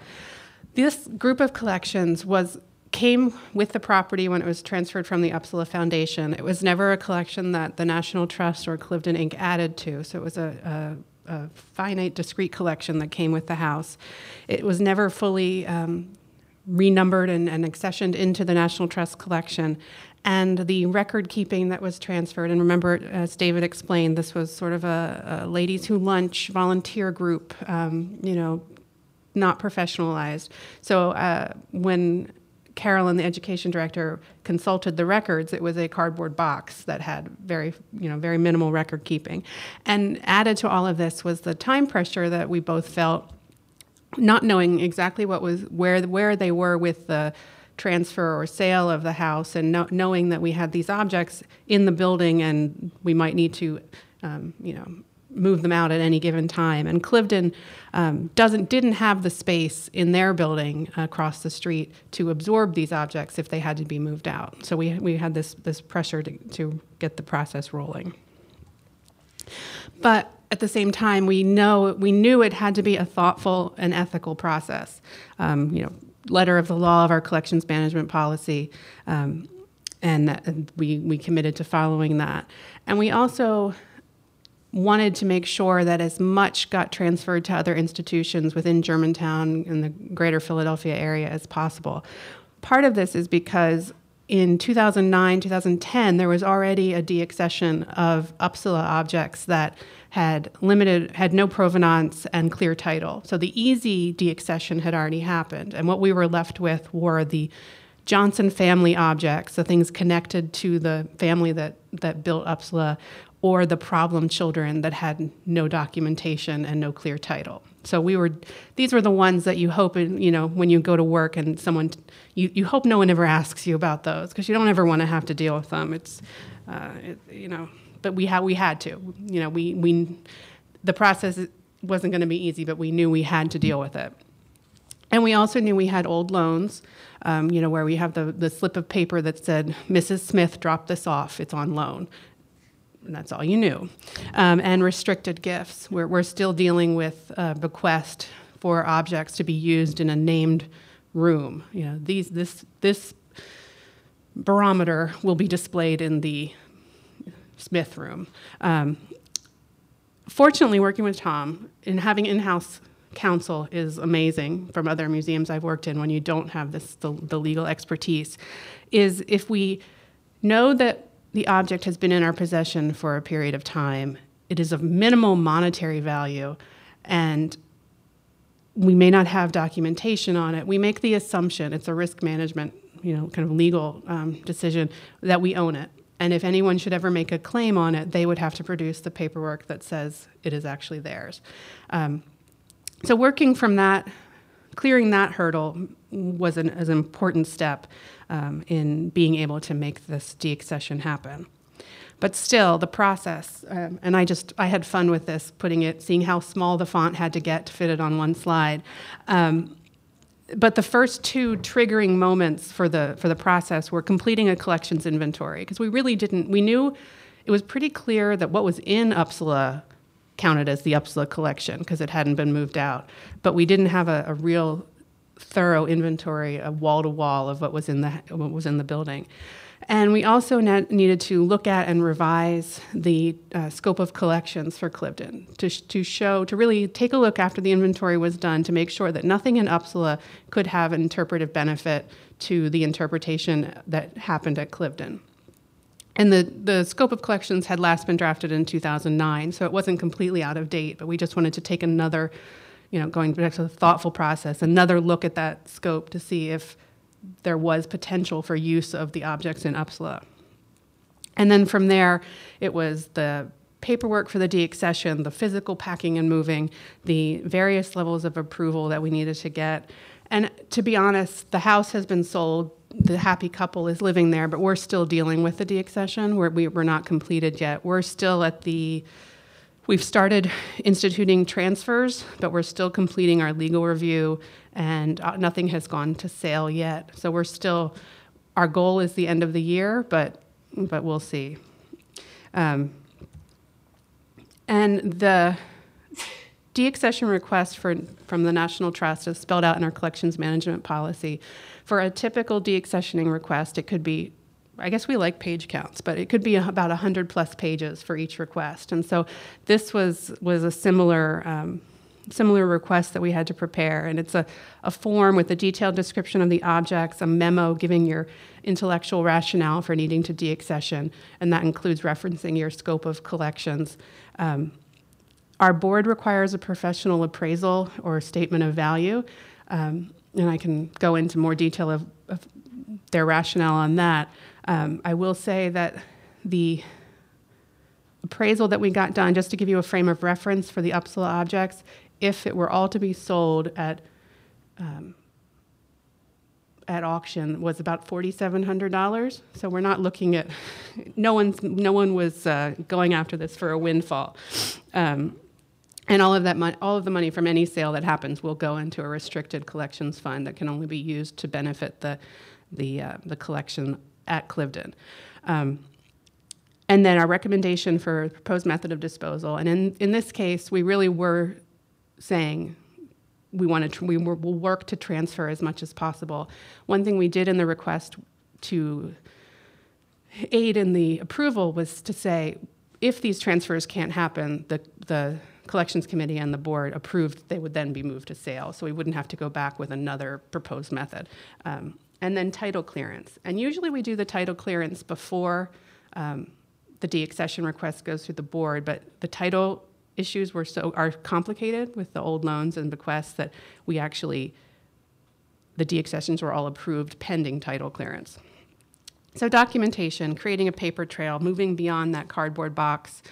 This group of collections was came with the property when it was transferred from the Upsala Foundation. It was never a collection that the National Trust or Cliveden Inc. added to, so it was a, a, a finite, discrete collection that came with the house. It was never fully um, renumbered and, and accessioned into the National Trust collection. And the record keeping that was transferred, and remember, as David explained, this was sort of a, a ladies who lunch volunteer group, um, you know, not professionalized. So uh, when Carolyn, the education director, consulted the records, it was a cardboard box that had very, you know, very minimal record keeping. And added to all of this was the time pressure that we both felt, not knowing exactly what was where where they were with the transfer or sale of the house, and no, knowing that we had these objects in the building and we might need to, um, you know, move them out at any given time. And Cliveden um, doesn't didn't have the space in their building across the street to absorb these objects if they had to be moved out. So we we had this this pressure to, to get the process rolling. But at the same time, we know we knew it had to be a thoughtful and ethical process. Um, you know, letter of the law of our collections management policy. Um, and, that, and we, we committed to following that. And we also wanted to make sure that as much got transferred to other institutions within Germantown and the greater Philadelphia area as possible. Part of this is because in 2009, 2010, there was already a deaccession of Upsala objects that had limited, had no provenance and clear title. So the easy deaccession had already happened. And what we were left with were the Johnson family objects, the things connected to the family that, that built Upsala, or the problem children that had no documentation and no clear title. So we were, these were the ones that you hope, you know, when you go to work and someone, you, you hope no one ever asks you about those because you don't ever want to have to deal with them. It's, uh, it, you know, but we had we had to, you know, we we, the process wasn't going to be easy, but we knew we had to deal with it. And we also knew we had old loans, um, you know, where we have the, the slip of paper that said, Mrs. Smith dropped this off, it's on loan. And that's all you knew. Um, and restricted gifts. We're, we're still dealing with bequest for objects to be used in a named room. You know, these, this, this barometer will be displayed in the Smith room. Um, fortunately, working with Tom and having in house counsel is amazing from other museums I've worked in when you don't have this the, the legal expertise is if we know that the object has been in our possession for a period of time. It is of minimal monetary value and we may not have documentation on it. We make the assumption it's a risk management you know kind of legal um, decision that we own it. And if anyone should ever make a claim on it, they would have to produce the paperwork that says it is actually theirs. Um, so, working from that, clearing that hurdle was an, an important step um, in being able to make this deaccession happen. But still, the process, um, and I just I had fun with this, putting it, seeing how small the font had to get to fit it on one slide. Um, but the first two triggering moments for the for the process were completing a collections inventory because we really didn't we knew it was pretty clear that what was in Upsala counted as the Upsala collection because it hadn't been moved out but we didn't have a, a real thorough inventory of wall to wall of what was in the what was in the building and we also ne- needed to look at and revise the uh, scope of collections for Cliveden to, sh- to show, to really take a look after the inventory was done to make sure that nothing in Upsala could have an interpretive benefit to the interpretation that happened at Cliveden. And the, the scope of collections had last been drafted in 2009, so it wasn't completely out of date, but we just wanted to take another, you know, going back to the thoughtful process, another look at that scope to see if there was potential for use of the objects in Upsala. And then from there, it was the paperwork for the deaccession, the physical packing and moving, the various levels of approval that we needed to get. And to be honest, the house has been sold. The happy couple is living there, but we're still dealing with the deaccession. We're, we, we're not completed yet. We're still at the We've started instituting transfers, but we're still completing our legal review, and uh, nothing has gone to sale yet. So we're still, our goal is the end of the year, but but we'll see. Um, and the deaccession request for, from the National Trust is spelled out in our collections management policy. For a typical deaccessioning request, it could be I guess we like page counts, but it could be about 100 plus pages for each request. And so this was, was a similar, um, similar request that we had to prepare. And it's a, a form with a detailed description of the objects, a memo giving your intellectual rationale for needing to deaccession, and that includes referencing your scope of collections. Um, our board requires a professional appraisal or statement of value, um, and I can go into more detail of, of their rationale on that. Um, I will say that the appraisal that we got done, just to give you a frame of reference for the Upsala objects, if it were all to be sold at um, at auction was about forty-seven hundred dollars. So we're not looking at no one's no one was uh, going after this for a windfall, um, and all of that money, all of the money from any sale that happens will go into a restricted collections fund that can only be used to benefit the the uh, the collection at Cliveden. Um, and then our recommendation for proposed method of disposal. And in, in this case, we really were saying we wanted to, we will work to transfer as much as possible. One thing we did in the request to aid in the approval was to say if these transfers can't happen, the, the collections committee and the board approved they would then be moved to sale. So we wouldn't have to go back with another proposed method. Um, and then title clearance. And usually we do the title clearance before um, the deaccession request goes through the board, but the title issues were so are complicated with the old loans and bequests that we actually the deaccessions were all approved pending title clearance. So documentation, creating a paper trail, moving beyond that cardboard box.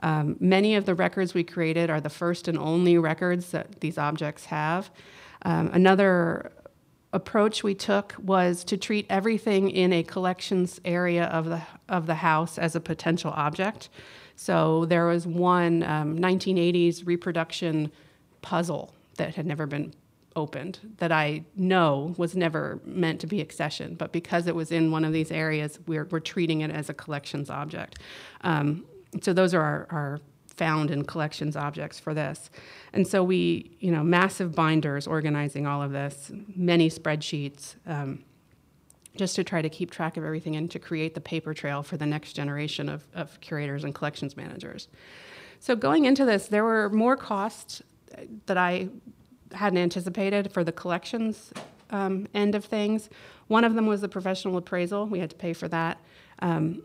Um, many of the records we created are the first and only records that these objects have. Um, another approach we took was to treat everything in a collections area of the of the house as a potential object. So there was one um, 1980s reproduction puzzle that had never been opened that I know was never meant to be accession, but because it was in one of these areas, we're, we're treating it as a collections object. Um, so those are our, our found in collections objects for this. And so we, you know, massive binders organizing all of this, many spreadsheets, um, just to try to keep track of everything and to create the paper trail for the next generation of, of curators and collections managers. So going into this, there were more costs that I hadn't anticipated for the collections um, end of things. One of them was the professional appraisal. We had to pay for that. Um,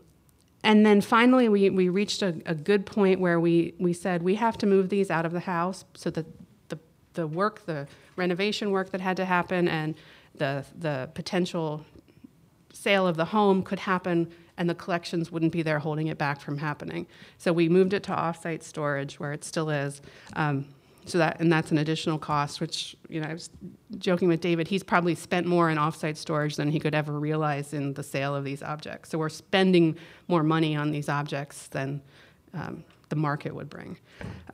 and then finally, we, we reached a, a good point where we, we said we have to move these out of the house so that the, the work, the renovation work that had to happen, and the, the potential sale of the home could happen and the collections wouldn't be there holding it back from happening. So we moved it to offsite storage where it still is. Um, so that and that's an additional cost, which you know I was joking with David. He's probably spent more in offsite storage than he could ever realize in the sale of these objects. So we're spending more money on these objects than um, the market would bring.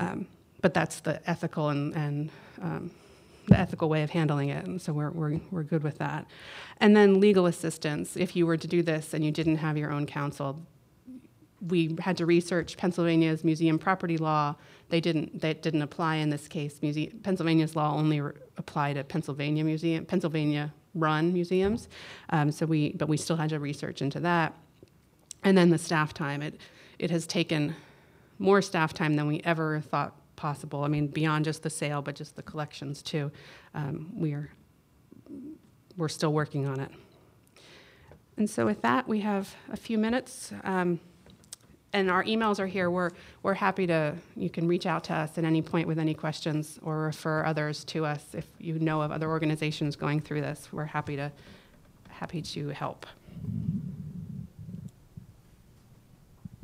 Um, but that's the ethical and, and um, the ethical way of handling it, and so we're, we're, we're good with that. And then legal assistance. If you were to do this and you didn't have your own counsel, we had to research Pennsylvania's museum property law. They didn't. That didn't apply in this case. Pennsylvania's law only applied to Pennsylvania museum, Pennsylvania-run museums. Um, so we, but we still had to research into that. And then the staff time. It, it has taken more staff time than we ever thought possible. I mean, beyond just the sale, but just the collections too. Um, we are, we're still working on it. And so with that, we have a few minutes. Um, and our emails are here. We're, we're happy to, you can reach out to us at any point with any questions or refer others to us if you know of other organizations going through this. We're happy to, happy to help.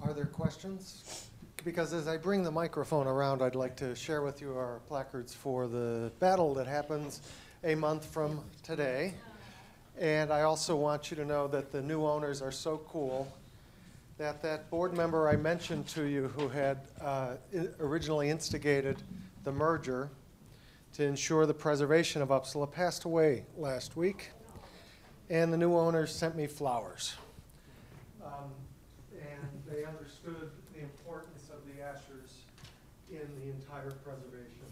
Are there questions? Because as I bring the microphone around, I'd like to share with you our placards for the battle that happens a month from today. And I also want you to know that the new owners are so cool that that board member I mentioned to you who had uh, i- originally instigated the merger to ensure the preservation of Upsala passed away last week. And the new owners sent me flowers. Um, And they understood the importance of the Ashers in the entire preservation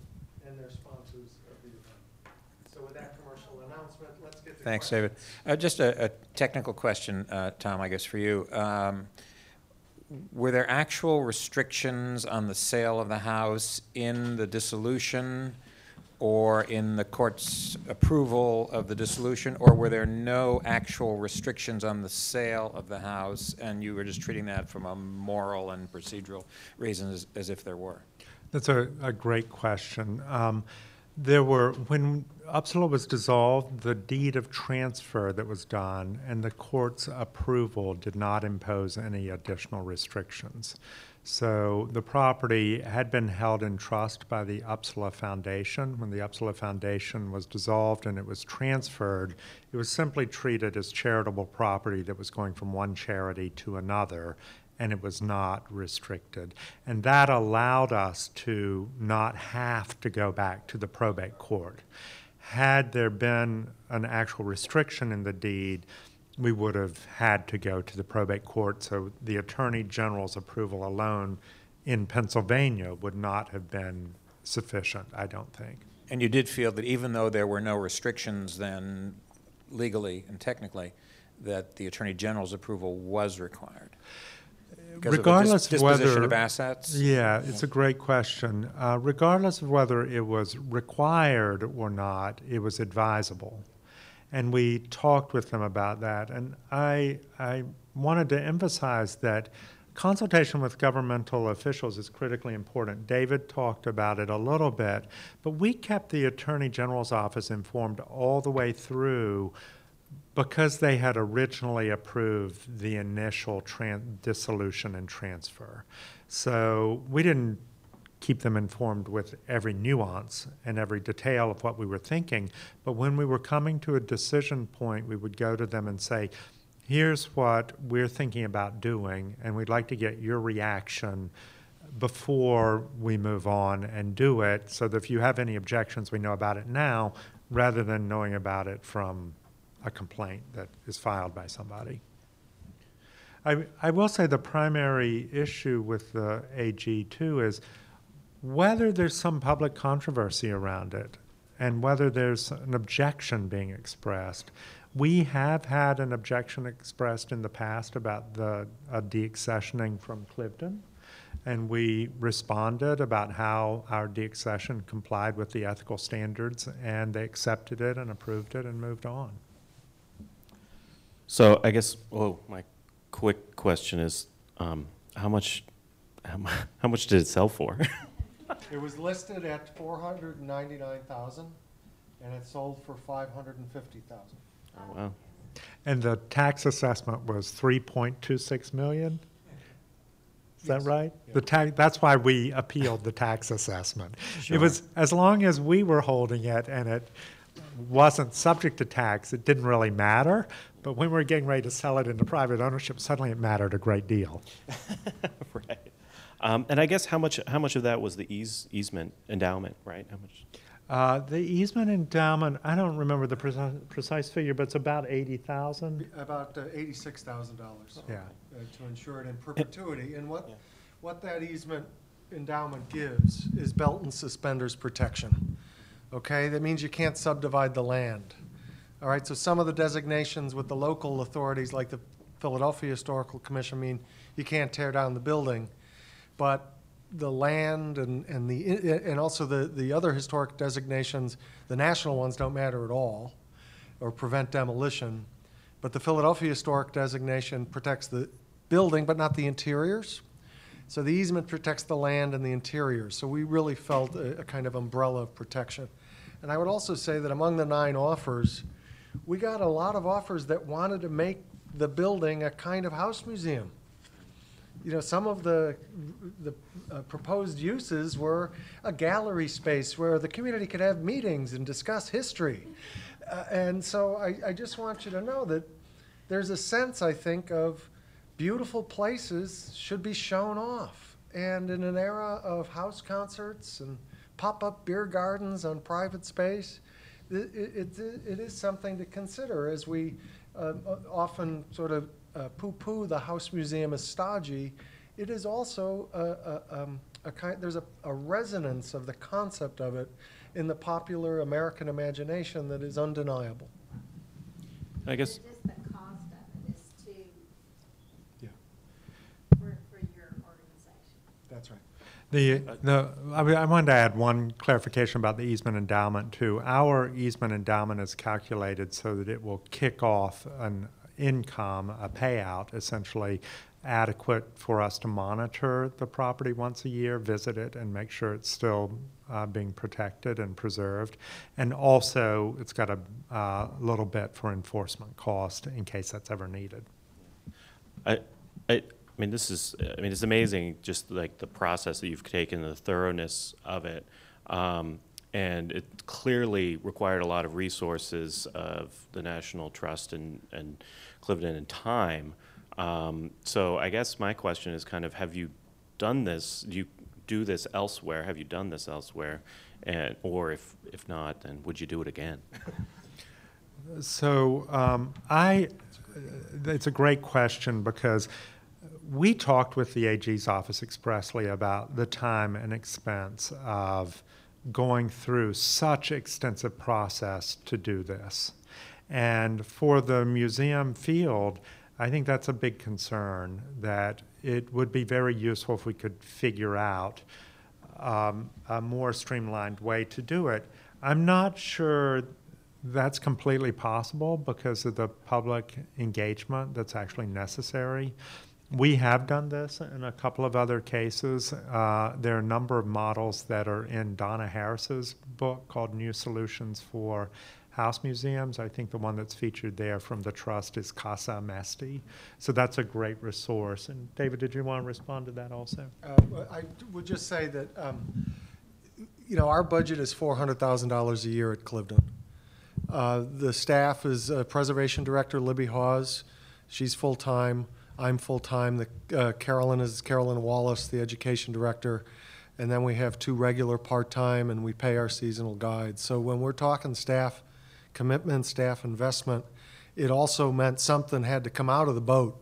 and their sponsors of the event. So with that commercial announcement, let's get to Thanks, questions. David. Uh, Just a, a technical question, uh, Tom, I guess for you. Um, Were there actual restrictions on the sale of the house in the dissolution or in the court's approval of the dissolution? Or were there no actual restrictions on the sale of the house and you were just treating that from a moral and procedural reason as, as if there were? That's a, a great question. Um, there were, when Upsala was dissolved, the deed of transfer that was done and the court's approval did not impose any additional restrictions. So the property had been held in trust by the Upsala Foundation. When the Upsala Foundation was dissolved and it was transferred, it was simply treated as charitable property that was going from one charity to another and it was not restricted. And that allowed us to not have to go back to the probate court. Had there been an actual restriction in the deed, we would have had to go to the probate court. So the Attorney General's approval alone in Pennsylvania would not have been sufficient, I don't think. And you did feel that even though there were no restrictions then legally and technically, that the Attorney General's approval was required? Because of dis- Regardless of whether. Disposition of assets? Yeah, it's a great question. Uh, regardless of whether it was required or not, it was advisable. And we talked with them about that. And I, I wanted to emphasize that consultation with governmental officials is critically important. David talked about it a little bit, but we kept the Attorney General's office informed all the way through because they had originally approved the initial tran- dissolution and transfer. So we didn't keep them informed with every nuance and every detail of what we were thinking. But when we were coming to a decision point, we would go to them and say, here's what we're thinking about doing, and we'd like to get your reaction before we move on and do it, so that if you have any objections, we know about it now, rather than knowing about it from a complaint that is filed by somebody. I, I will say the primary issue with the AG too is whether there's some public controversy around it and whether there's an objection being expressed. We have had an objection expressed in the past about the uh, deaccessioning from Cliveden, and we responded about how our deaccession complied with the ethical standards, and they accepted it and approved it and moved on. So I guess, well, my quick question is, um, how much, how much did it sell for? It was listed at four hundred and ninety-nine thousand, and it sold for five hundred and fifty thousand. Oh, Wow. And the tax assessment was three point two six million? Is that Yes. right? Yeah. The tax, that's why we appealed the tax assessment. It was, as long as we were holding it and it wasn't subject to tax, it didn't really matter. But when we were getting ready to sell it into private ownership, suddenly it mattered a great deal. Right. Um, and I guess how much, how much of that was the ease, easement endowment, right? How much? Uh, the easement endowment, I don't remember the precise, precise figure, but it's about eighty thousand. About uh, eighty-six thousand dollars. Yeah. uh, to ensure it in perpetuity. And what, Yeah. what that easement endowment gives is belt and suspenders protection. Okay, that means you can't subdivide the land. All right, so some of the designations with the local authorities, like the Philadelphia Historical Commission, mean you can't tear down the building. But the land and, and the, and also the, the other historic designations, the national ones don't matter at all, or prevent demolition. But the Philadelphia Historic designation protects the building, but not the interiors. So the easement protects the land and the interiors. So we really felt a, a kind of umbrella of protection. And I would also say that among the nine offers, we got a lot of offers that wanted to make the building a kind of house museum. You know, some of the, the uh, proposed uses were a gallery space where the community could have meetings and discuss history. Uh, and so I, I just want you to know that there's a sense, I think, of beautiful places should be shown off. And in an era of house concerts and pop-up beer gardens on private space, it, it, it- is something to consider as we uh, often sort of uh, poo-poo the house museum as stodgy. It is also a, a, um, a kind, there's a, a resonance of the concept of it in the popular American imagination that is undeniable. I guess, Just the cost of it is too, Yeah, for, for your organization. that's right. The, the, I mean, I wanted to add one clarification about the easement endowment too. Our easement endowment is calculated so that it will kick off an income, a payout essentially adequate for us to monitor the property once a year, visit it and make sure it's still uh, being protected and preserved. And also, it's got a uh, little bit for enforcement cost in case that's ever needed. I, I, I mean, this is, I mean, it's amazing, just like the process that you've taken, the thoroughness of it. Um, and it clearly required a lot of resources of the National Trust and, and Cliveden and time. Um, so I guess my question is kind of, have you done this? Do you do this elsewhere? Have you done this elsewhere? And, or if, if not, then would you do it again? So um, I, it's a great question because we talked with the AG's office expressly about the time and expense of going through such extensive process to do this. And for the museum field, I think that's a big concern that it would be very useful if we could figure out um, a more streamlined way to do it. I'm not sure that's completely possible because of the public engagement that's actually necessary. We have done this in a couple of other cases. Uh, there are a number of models that are in Donna Harris's book called New Solutions for house museums. I think the one that's featured there from the trust is Casa Amesti. So that's a great resource. And David, did you want to respond to that also? Uh, I would just say that, um, you know, our budget is four hundred thousand dollars a year at Cliveden. Uh, The staff is uh, Preservation Director Libby Hawes. She's full-time. I'm full-time. The uh, Carolyn is Carolyn Wallace, the Education Director. And then we have two regular part-time, and we pay our seasonal guides. So when we're talking staff commitment, staff investment, it also meant something had to come out of the boat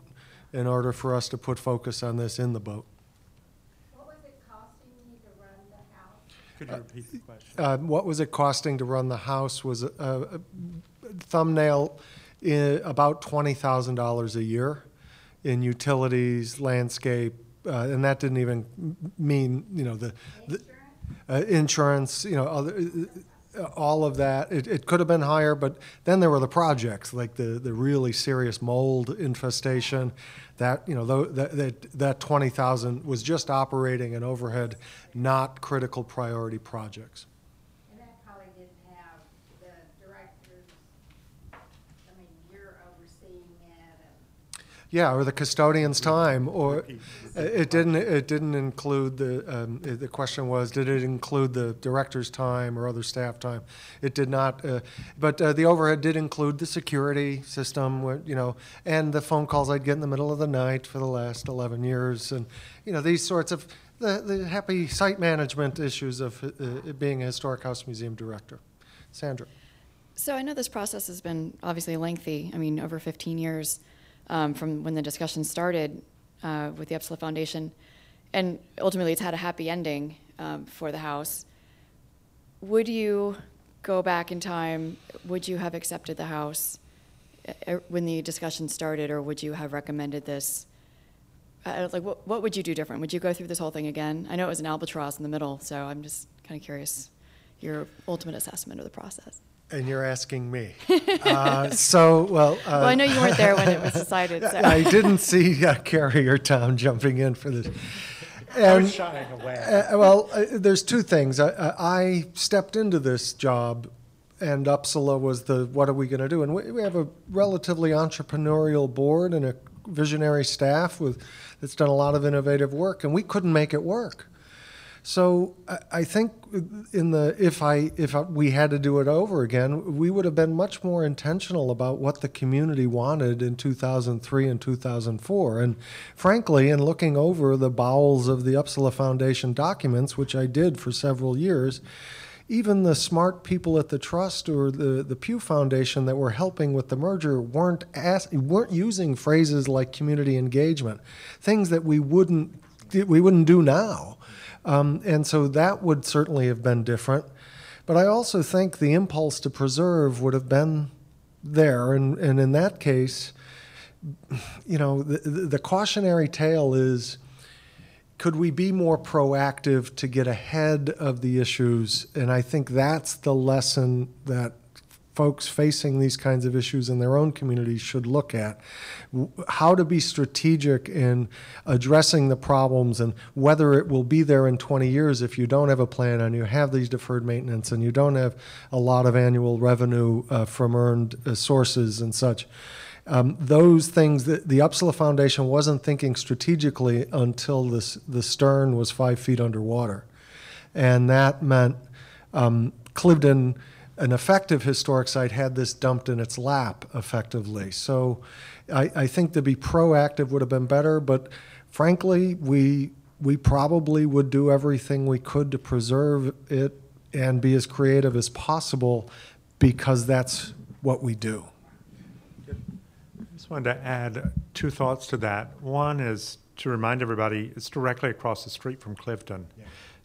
in order for us to put focus on this in the boat. What was it costing you to run the house? Could you repeat the question? Uh, What was it costing to run the house was a- a thumbnail, i- about $20,000 a year in utilities, landscape, uh, and that didn't even mean, you know, the, the- uh, insurance, you know, other, uh, all of that. It, it could have been higher, but then there were the projects, like the, the really serious mold infestation. That, you know, tho- that, that, that 20,000 was just operating and overhead, not critical priority projects. And that probably didn't have the directors, I mean, you're overseeing it and. Yeah, or the custodian's time, or it didn't, it didn't include the, um, the question was, did it include the director's time or other staff time? It did not, uh, but uh, the overhead did include the security system, where, you know, and the phone calls I'd get in the middle of the night for the last 11 years, and, you know, these sorts of, the, the happy site management issues of uh, being a historic house museum director. Sandra? So I know this process has been obviously lengthy. I mean, over 15 years um, from when the discussion started uh, with the Upsala Foundation, and ultimately it's had a happy ending um, for the house. Would you go back in time? Would you have accepted the house uh, uh, when the discussion started, or would you have recommended this? Uh, like, what, what would you do different? Would you go through this whole thing again? I know it was an albatross in the middle, so I'm just kind of curious your ultimate assessment of the process. And you're asking me. Uh, So, well. uh, Well, I know you weren't there when it was decided, so. I didn't see uh, Carrie or Tom jumping in for this. I And, was shying away. uh, well, uh, there's two things. I- I I stepped into this job, and Upsala was the, what are we going to do? And we we have a relatively entrepreneurial board and a visionary staff with, that's done a lot of innovative work, and we couldn't make it work. So I, think in the if I if we had to do it over again, we would have been much more intentional about what the community wanted in 2003 and 2004. And frankly, in looking over the bowels of the Upsala Foundation documents, which I did for several years, even the smart people at the trust or the, the Pew Foundation that were helping with the merger weren't ask, weren't using phrases like community engagement, things that we wouldn't we wouldn't do now. Um, and so that would certainly have been different. But I also think the impulse to preserve would have been there. And, and in that case, you know, the, the cautionary tale is could we be more proactive to get ahead of the issues? And I think that's the lesson that folks facing these kinds of issues in their own communities should look at. How to be strategic in addressing the problems and whether it will be there in 20 years if you don't have a plan and you have these deferred maintenance and you don't have a lot of annual revenue uh, from earned uh, sources and such. Um, those things that the Upsala Foundation wasn't thinking strategically until this, the stern was five feet underwater. And that meant um, Cliveden, an effective historic site, had this dumped in its lap effectively. So I, I think to be proactive would have been better, but frankly, we, we probably would do everything we could to preserve it and be as creative as possible because that's what we do. I just wanted to add two thoughts to that. One is to remind everybody it's directly across the street from Cliveden.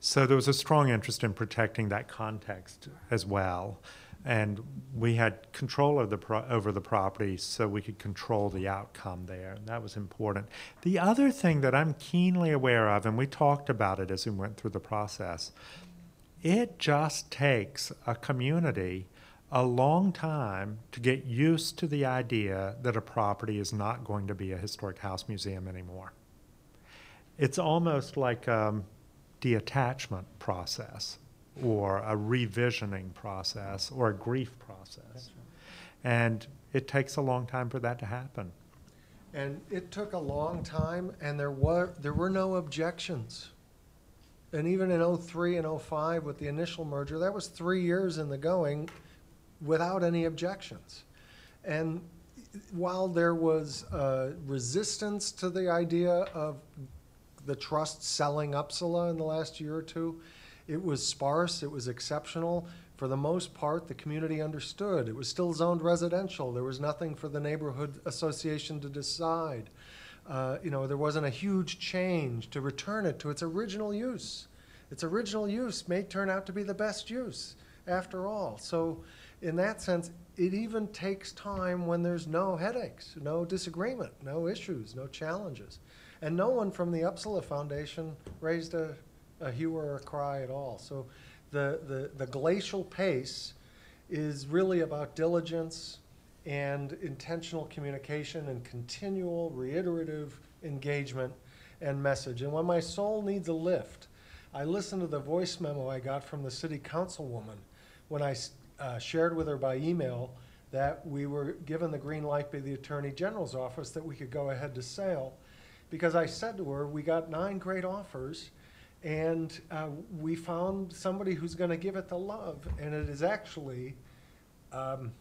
So there was a strong interest in protecting that context as well. And we had control of the over the property so we could control the outcome there. And that was important. The other thing that I'm keenly aware of, and we talked about it as we went through the process, it just takes a community a long time to get used to the idea that a property is not going to be a historic house museum anymore. It's almost like a detachment process. or a revisioning process or a grief process. And it takes a long time for that to happen. And it took a long time, and there were, there were no objections. And even in '03 and '05 with the initial merger, that was three years in the going without any objections. And while there was uh, resistance to the idea of the trust selling Upsala in the last year or two, it was sparse, it was exceptional. For the most part, the community understood. It was still zoned residential. There was nothing for the neighborhood association to decide. Uh, You know, there wasn't a huge change to return it to its original use. Its original use may turn out to be the best use, after all. So in that sense, it even takes time when there's no headaches, no disagreement, no issues, no challenges. And no one from the Upsala Foundation raised a, a hue or a cry at all. So the, the, the glacial pace is really about diligence and intentional communication and continual reiterative engagement and message. And when my soul needs a lift, I listen to the voice memo I got from the city councilwoman when I uh, shared with her by email that we were given the green light by the Attorney General's office that we could go ahead to sale. Because I said to her, we got nine great offers, and uh, we found somebody who's going to give it the love. And it is actually, um,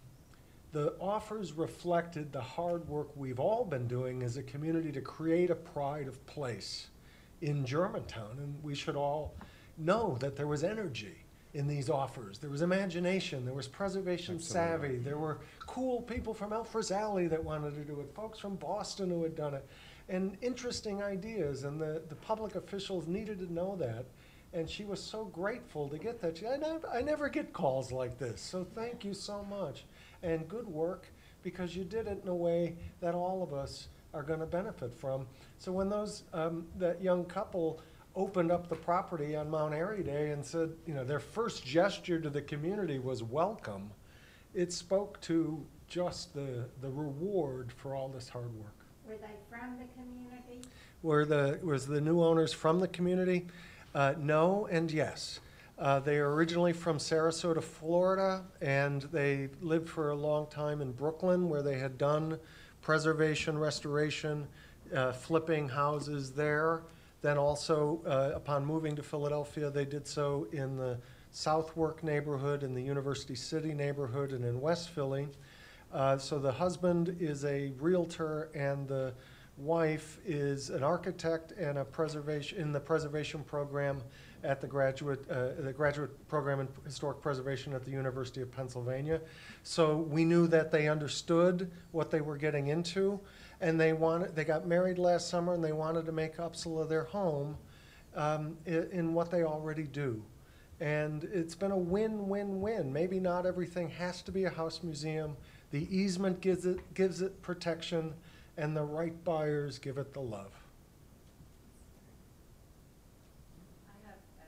the offers reflected the hard work we've all been doing as a community to create a pride of place in Germantown. And we should all know that there was energy in these offers. There was imagination, there was preservation savvy, there were cool people from Elfreth's Alley that wanted to do it, folks from Boston who had done it, and interesting ideas. And the, the public officials needed to know that. And she was so grateful to get that. She, I, never, I never get calls like this, so thank you so much. And good work because you did it in a way that all of us are going to benefit from. So when those um, that young couple opened up the property on Mount Airy Day and said, you know, their first gesture to the community was welcome, it spoke to just the the reward for all this hard work. Were they from the community? Were the was the new owners from the community? Uh, no and yes. Uh, they are originally from Sarasota, Florida, and they lived for a long time in Brooklyn, where they had done preservation, restoration, uh, flipping houses there. Then also, uh, upon moving to Philadelphia, they did so in the Southwark neighborhood, in the University City neighborhood, and in West Philly. Uh, so the husband is a realtor, and the wife is an architect and a preservation in the preservation program at the graduate uh, the graduate program in historic preservation at the University of Pennsylvania. So we knew that they understood what they were getting into, and they wanted they got married last summer, and they wanted to make Upsala their home um, in, in what they already do. And it's been a win-win-win. Maybe not everything has to be a house museum. The easement gives it gives it protection, and the right buyers give it the love. I have uh,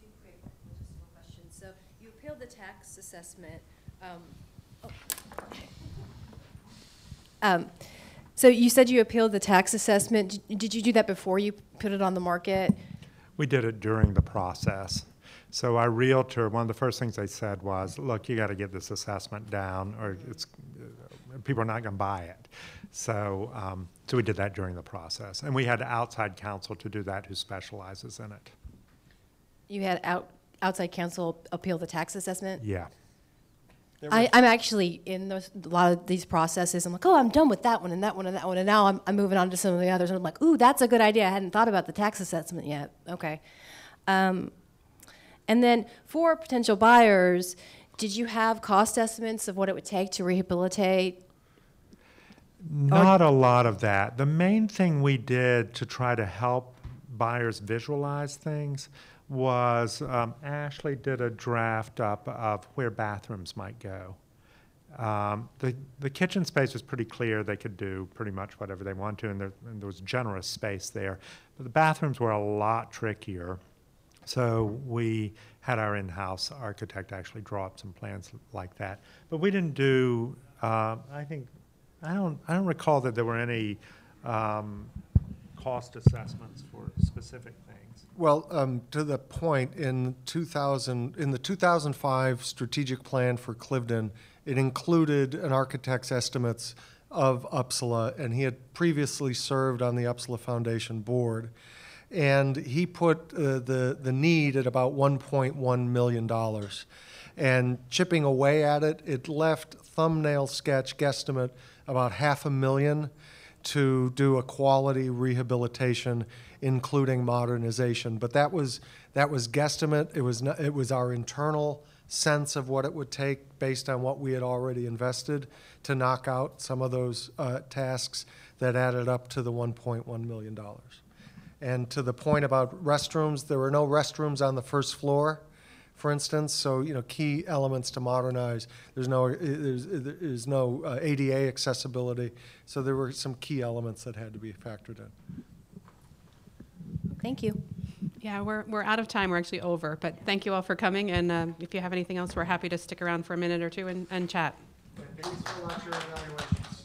two quick logistical questions. So you appealed the tax assessment. um, oh. Um, So you said you appealed the tax assessment. Did- Did you do that before you put it on the market? We did it during the process. So our Realtor, one of the first things they said was, look, you got to get this assessment down or it's, uh, people are not going to buy it. So, um, so we did that during the process. And we had outside counsel to do that who specializes in it. You had out outside counsel appeal the tax assessment? Yeah. I, I'm actually in those, a lot of these processes. I'm like, oh, I'm done with that one and that one and that one. And now I'm, I'm moving on to some of the others. And I'm like, ooh, that's a good idea. I hadn't thought about the tax assessment yet. Okay. Um, and then for potential buyers, did you have cost estimates of what it would take to rehabilitate? Not a lot of that. The main thing we did to try to help buyers visualize things was um, Ashley did a draft up of where bathrooms might go. Um, the, the kitchen space was pretty clear. They could do pretty much whatever they want to, and there, and there was generous space there. But the bathrooms were a lot trickier. So we had our in-house architect actually draw up some plans like that. But we didn't do, uh, I think, I don't, I don't recall that there were any um, cost assessments for specific things. Well, um, to the point, in 2000, in the 2005 strategic plan for Cliveden, it included an architect's estimates of Upsala, and he had previously served on the Upsala Foundation board. And he put uh, the, the need at about $1.1 million. And chipping away at it, it left thumbnail sketch guesstimate about half a million to do a quality rehabilitation, including modernization. But that was, that was guesstimate. It was, not, it was our internal sense of what it would take based on what we had already invested to knock out some of those uh, tasks that added up to the $1.1 million. And to the point about restrooms, there were no restrooms on the first floor, for instance. So, you know, key elements to modernize. There's no, there's, there's no uh, ADA accessibility. So there were some key elements that had to be factored in. Thank you. Yeah, we're, we're out of time. We're actually over, but thank you all for coming. And uh, if you have anything else, we're happy to stick around for a minute or two and, and chat. Thanks for your evaluations.